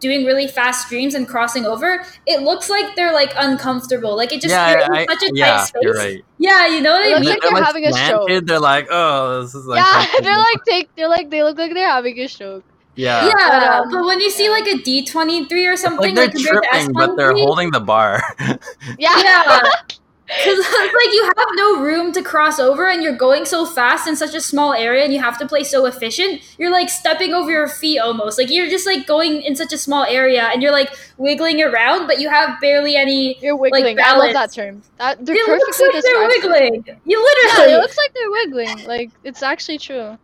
doing really fast streams and crossing over, it looks like they're like uncomfortable. Like it just yeah, you're in such a tight yeah, space. you're right. Yeah, you know what It I looks mean? like they're having a stroke. They're like, oh, this is like. yeah, they're like take. They're like they look like they're having a stroke. yeah. yeah, But, um, but when you see like a D twenty three or something, Like they're like, compared to S tripping, but they're holding the bar. Yeah. yeah. Because it's like you have no room to cross over, and you're going so fast in such a small area, and you have to play so efficient. You're like stepping over your feet almost. Like you're just like going in such a small area, and you're like wiggling around, but you have barely any. You're wiggling. I love that term. That they're It looks like they're wiggling. You Yeah, literally. it looks like they're wiggling. Like it's actually true.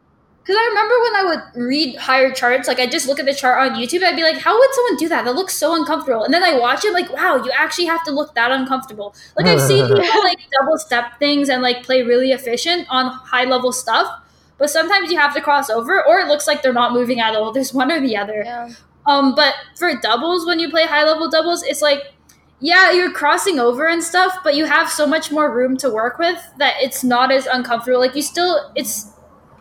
Because I remember when I would read higher charts, like I just look at the chart on YouTube, I'd be like, how would someone do that? That looks so uncomfortable. And then I watch it, like, wow, you actually have to look that uncomfortable. Like I've seen people like double step things and like play really efficient on high level stuff, but sometimes you have to cross over, or it looks like they're not moving at all. There's one or the other. Yeah. Um, but for doubles, when you play high level doubles, it's like, yeah, you're crossing over and stuff, but you have so much more room to work with that it's not as uncomfortable. Like you still, it's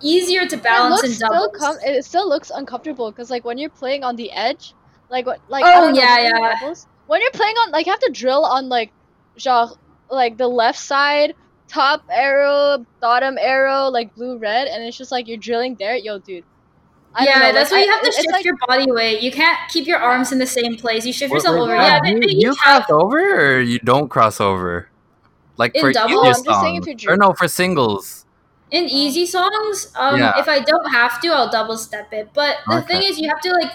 easier to It balance looks in still doubles. com- it still looks uncomfortable because like when you're playing on the edge, like what like Oh, I don't know, yeah, doubles, when you're playing on like you have to drill on like genre like the left side, top arrow, bottom arrow, like blue red, and it's just like you're drilling there, yo, dude. I don't yeah, know, that's like, why you have to shift like- your body weight. You can't keep your arms in the same place. You shift Wait, yourself wait, over. Kat, Yeah, you, they, they you each have- cross over or you don't cross over? Like In for double? easier I'm just saying if you're or no for singles. In easy songs. Um, Yeah. if I don't have to, I'll double step it. But the Okay. thing is, you have to like,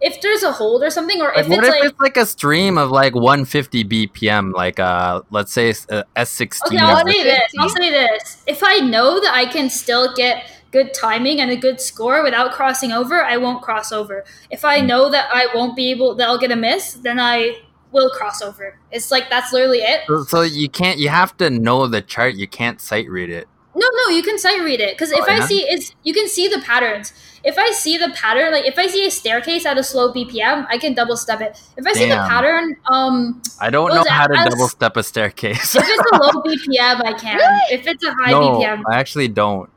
if there's a hold or something, or Like, if what it's if like, it's like a stream of like 150 BPM, like uh, let's say uh, S16. Okay, I'll or- say this. I'll say this. If I know that I can still get good timing and a good score without crossing over, I won't cross over. If I Hmm. know that I won't be able, that I'll get a miss, then I will cross over. It's like that's literally it. So, so you can't. You have to know the chart. You can't sight read it. No, no, you can sight read it because if Oh, I see it's you can see the patterns. If I see the pattern, like if I see a staircase at a slow BPM, I can double step it. If I see the pattern, um, I don't know how to double step a staircase. if it's a low BPM, I can. Really? If it's a high no, BPM, I actually don't.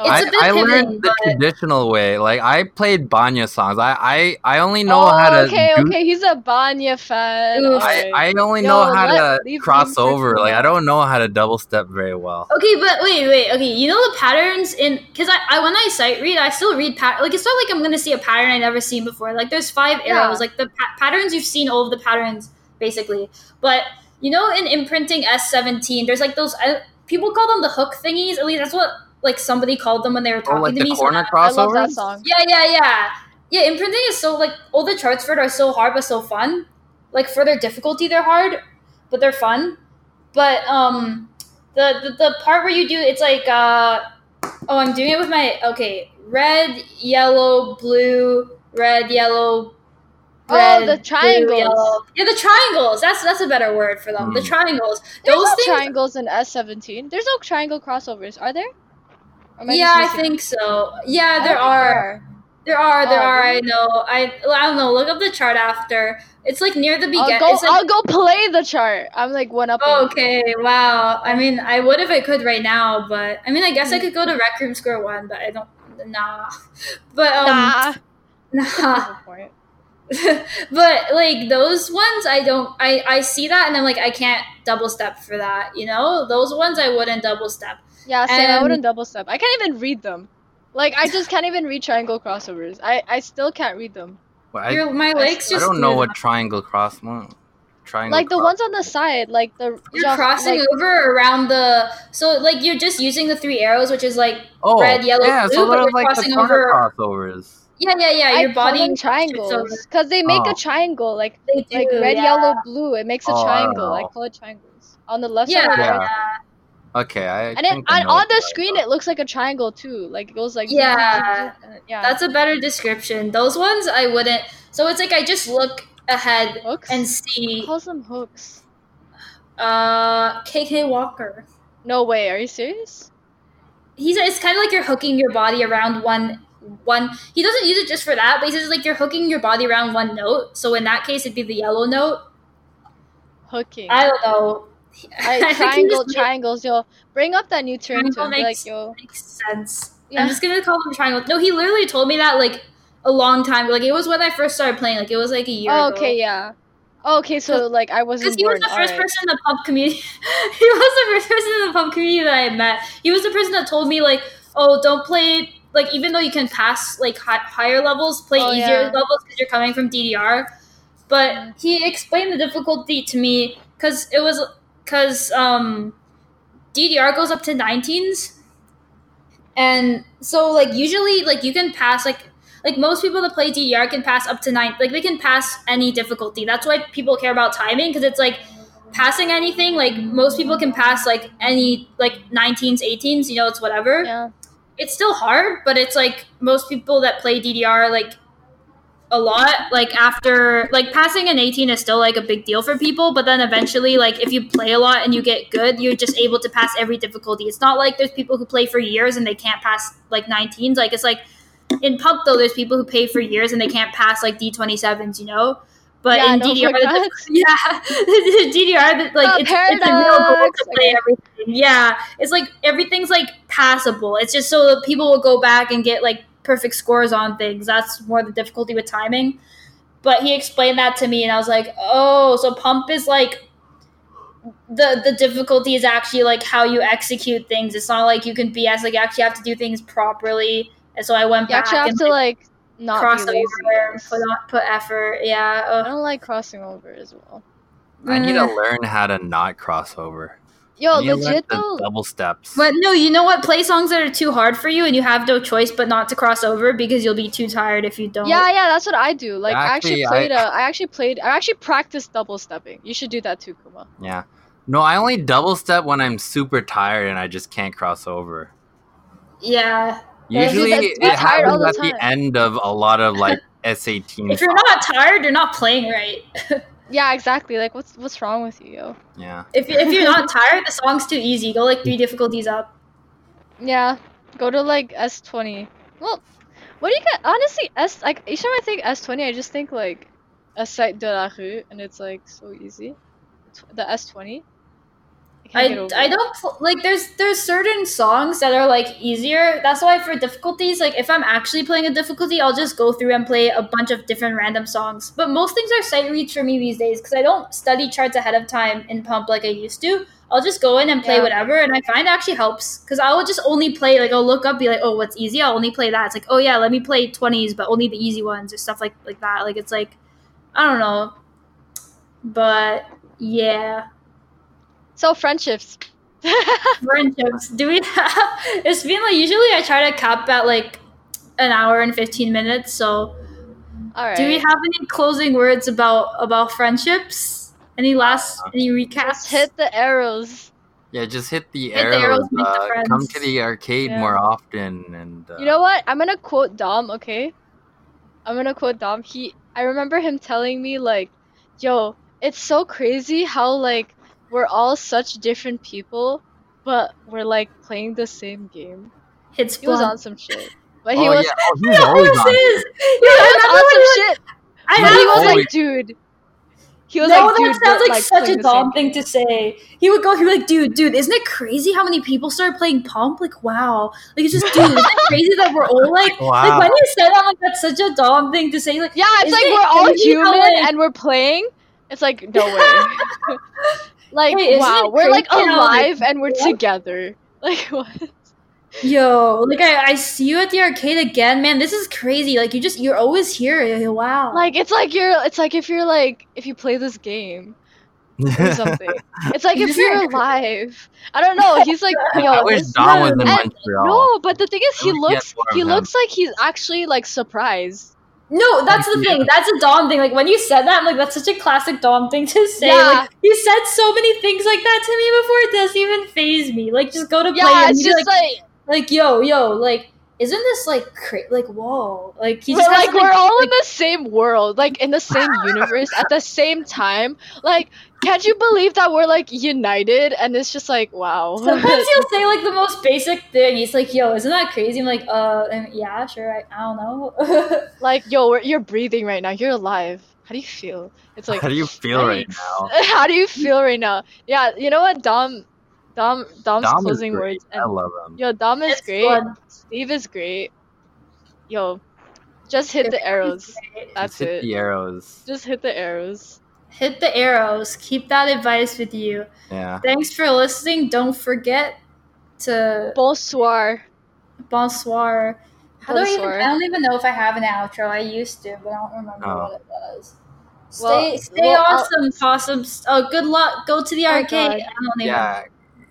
It's I, a bit I pivoting, learned the but- traditional way. Like I played Banya songs. I I, I only know oh, how to. okay, do- okay, he's a Banya fan. I. I only Yo, know how let- to cross over. Like I don't know how to double step very well. Okay, but wait, wait. Okay, you know the patterns in because I, I when I sight read, I still read pat. Like it's not like I'm gonna see a pattern I never seen before. Like there's five Yeah. arrows. Like the pa- patterns you've seen all of the patterns basically. But you know in imprinting S17, there's like those uh, people call them the hook thingies. At least that's what like somebody called them when they were Oh, talking like to the me. so corner that- I love that song. yeah, yeah, yeah. Yeah, imprinting is so like all the charts for it are so hard but so fun. Like for their difficulty, they're hard, but they're fun. But um, the the, the part where you do it's like uh, oh, I'm doing it with my okay, red, yellow, blue, red, yellow. Oh, red, the blue, triangles. yellow. Yeah, the triangles. That's that's a better word for them. The Hmm. triangles. There's Those no things. triangles in S17. There's no triangle crossovers, are there? Am Yeah, I think so. Yeah, there are. There are, there Oh, are. I know. I, I don't know. Look up the chart after. It's like near the I'll beginning. like, I'll go play the chart. I'm like one up. okay, wow. I mean, I would if I could right now, but I mean, I guess I could go to Rec Room Square One, but I don't. Nah. But um, Nah. nah. Go for it. but like those ones, I don't. I I see that and I'm like, I can't double step for that. You know, those ones I wouldn't double step. Yeah, same. I And- wouldn't double step. I can't even read them. Like I just can't even read triangle crossovers. I I still can't read them. But I, Your my legs still- I just. don't know what triangle cross. Well, triangle. Like the cross- ones on the side, like the You're genre- crossing like, over around the so like you're just using the three arrows, which is like Oh, red, yellow, yeah. blue, so but there's you're like the crossing corner over- crossovers. yeah, yeah, yeah. I Your call body them shifts triangles because they make Oh. a triangle, like They do, like red, yeah. yellow, blue. It makes a Oh, triangle. I know. call it triangles on the left Yeah, side. yeah. Yeah. Okay, I. And then think I and on the screen, is. it looks like a triangle too. Like it goes like Yeah. yeah. That's a better description. Those ones I wouldn't. So it's like I just look ahead hooks. and see calls them hooks. uh KK Walker. No way. Are you serious? He's it's kind of like you're hooking your body around one one. He doesn't use it just for that, but he says like you're hooking your body around one note. So in that case, it'd be the yellow note. Hooking. I don't know. I, think he triangle, just triangles, yo. Bring up that new term to Triangle him. Be makes- like, yo. makes sense. Yeah. I'm just gonna call them triangle. No, he literally told me that like a long time. ago. Like it was when I first started playing. Like it was like a year. Oh, ago. okay, yeah. Oh, okay, so like I wasn't he was born. the first alright. person in the pump community. he was the first person in the pump community that I met. He was the person that told me like, "Oh, don't play like even though you can pass like hi- higher levels, play Oh, easier yeah. levels because you're coming from DDR." But mm. he explained the difficulty to me because it was because um, DDR goes up to 19s, and so like usually like you can pass like like most people that play DDR can pass up to nine like they can pass any difficulty. That's why people care about timing because it's like passing anything like most people can pass like any like 19s 18s you know it's whatever Yeah. it's still hard, but it's like most people that play DDR like a lot like after like passing an 18 is still like a big deal for people but then eventually like if you play a lot and you get good you're just able to pass every difficulty. It's not like there's people who play for years and they can't pass like 19s like it's like in pump though there's people who pay for years and they can't pass like d27s you know? But Yeah, in DDR, the, yeah, DDR, the- like Oh, it's, it's a real goal to play everything. Yeah, it's like everything's like passable. It's just so that people will go back and get like perfect scores on things. That's more the difficulty with timing. But he explained that to me, and I was like, oh, so pump is like the the difficulty is actually like how you execute things. It's not like you can BS. Like you actually have to do things properly. And so I went You back actually have and to like not cross be over, and put on, put effort. Yeah. I don't like crossing over as well. I need to Mm. learn how to not cross over. Yo, I need to learn legit though. double steps. But no, you know what? Play songs that are too hard for you, and you have no choice but not to cross over because you'll be too tired if you don't. Yeah, yeah, that's what I do. Like I actually Actually, I- played. uh, I actually played. I actually practiced double stepping. You should do that too, Kuma. Yeah. No, I only double step when I'm super tired and I just can't cross over. yeah. Yeah, Usually that's- it that's tired all happens the at time. the end of a lot of like SAT. If you're not tired, you're not playing right. Yeah, exactly. Like, what's what's wrong with you, yo? Yeah. if, if you're not tired, the song's too easy. Go like three difficulties up. Yeah, go to like S twenty. Well, what do you get? Honestly, S like each time I think S twenty, I just think like a site de la rue, and it's like so easy. The S twenty. I, I don't pl- like there's there's certain songs that are like easier. That's why for difficulties, like if I'm actually playing a difficulty, I'll just go through and play a bunch of different random songs. But most things are sight reach for me these days because I don't study charts ahead of time in pump like I used to. I'll just go in and play Yeah. whatever, and I find it actually helps because I will just only play like I'll look up, be like, oh, what's easy? I'll only play that. It's like, oh yeah, let me play twenties, but only the easy ones or stuff like like that. Like it's like, I don't know, but yeah. So friendships. friendships do we have it's been like usually i try to cap at like an hour and 15 minutes so All right. do we have any closing words about about friendships any last any recaps Just hit the arrows. Yeah, just hit the Hit the arrows. arrows, make the uh, come to the arcade Yeah. more often and uh, You know what? I'm gonna quote Dom. Okay. I'm gonna quote Dom. He. I remember him telling me like, "Yo, it's so crazy how like we're all such different people, but we're like playing the same game." hits He was on some shit. But he oh, was yeah. oh, he's Yeah, always on. is- he was on some was- shit. I But have he was always- like, dude. He was no, like, that dude, sounds we're, like, like such a dumb thing to say. He would go, he'd be like, dude, dude, isn't it crazy how many people started playing Pump? Like, wow. Like, it's just, dude, isn't it crazy that we're all like, Wow. like, when you said that, like, that's such a dumb thing to say. Like, Yeah, it's like it we're all crazy how, human like- and we're playing. It's like no way. Like Wait, wow, we're like crazy like, alive and we're what? together. Like what? Yo, like I, I see you at the arcade again, man. This is crazy. Like you just you're always here. Wow. Like it's like you're. It's like if you're like if you play this game or something. It's like if you're alive. I don't know. He's like yo. I wish Dom was in Montreal. no, but the thing is, he looks he him. looks like he's actually like surprised. No, that's the Yeah. thing. That's a Dom thing. Like when you said that, I'm like, that's such a classic Dom thing to say. Yeah. Like you said so many things like that to me before. It doesn't even phase me. Like just go to play Yeah, it's be just like, like, like, yo, yo, like, isn't this like cra- like whoa? Like he we're just like something- we're all in the same world, like in the same universe at the same time. Like, can't you believe that we're like united? And it's just like wow. Sometimes he'll say like the most basic thing. He's like, "Yo, isn't that crazy?" I'm like, "Uh, and yeah, sure. I, I don't know." like yo, we're, you're breathing right now. You're alive. How do you feel? It's like How do you feel right now? How do you feel right now? Yeah, you know what, Dom, Dom, Dom's Dom closing great. words. I love him. yo, Dom is It's great. fun. Steve is great. Yo, just hit the arrows. That's Just hit it. the arrows. Just hit the arrows. Hit the arrows. Keep that advice with you. Yeah. Thanks for listening. Don't forget to Bonsoir. bonsoir. How do I even? I don't even know if I have an outro. I used to, but I don't remember Oh. what it was. Stay, Well- stay well, I'll- awesome, possums. Oh, good luck. Go to the Oh, arcade. God. I don't even. Yeah.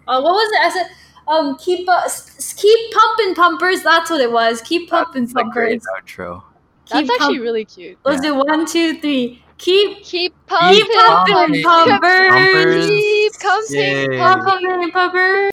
Uh, what was it? I said, um, keep uh, s- s- keep pumping pumpers. That's what it was. Keep pumping That's a great pumpers. outro. That's Keep actually pump- really cute. Let's do one, two, three. Keep Keep pumping, keep pumping pumping pumpers. pumpers. Keep pumping, Yay. pumping. Pumping pumpers.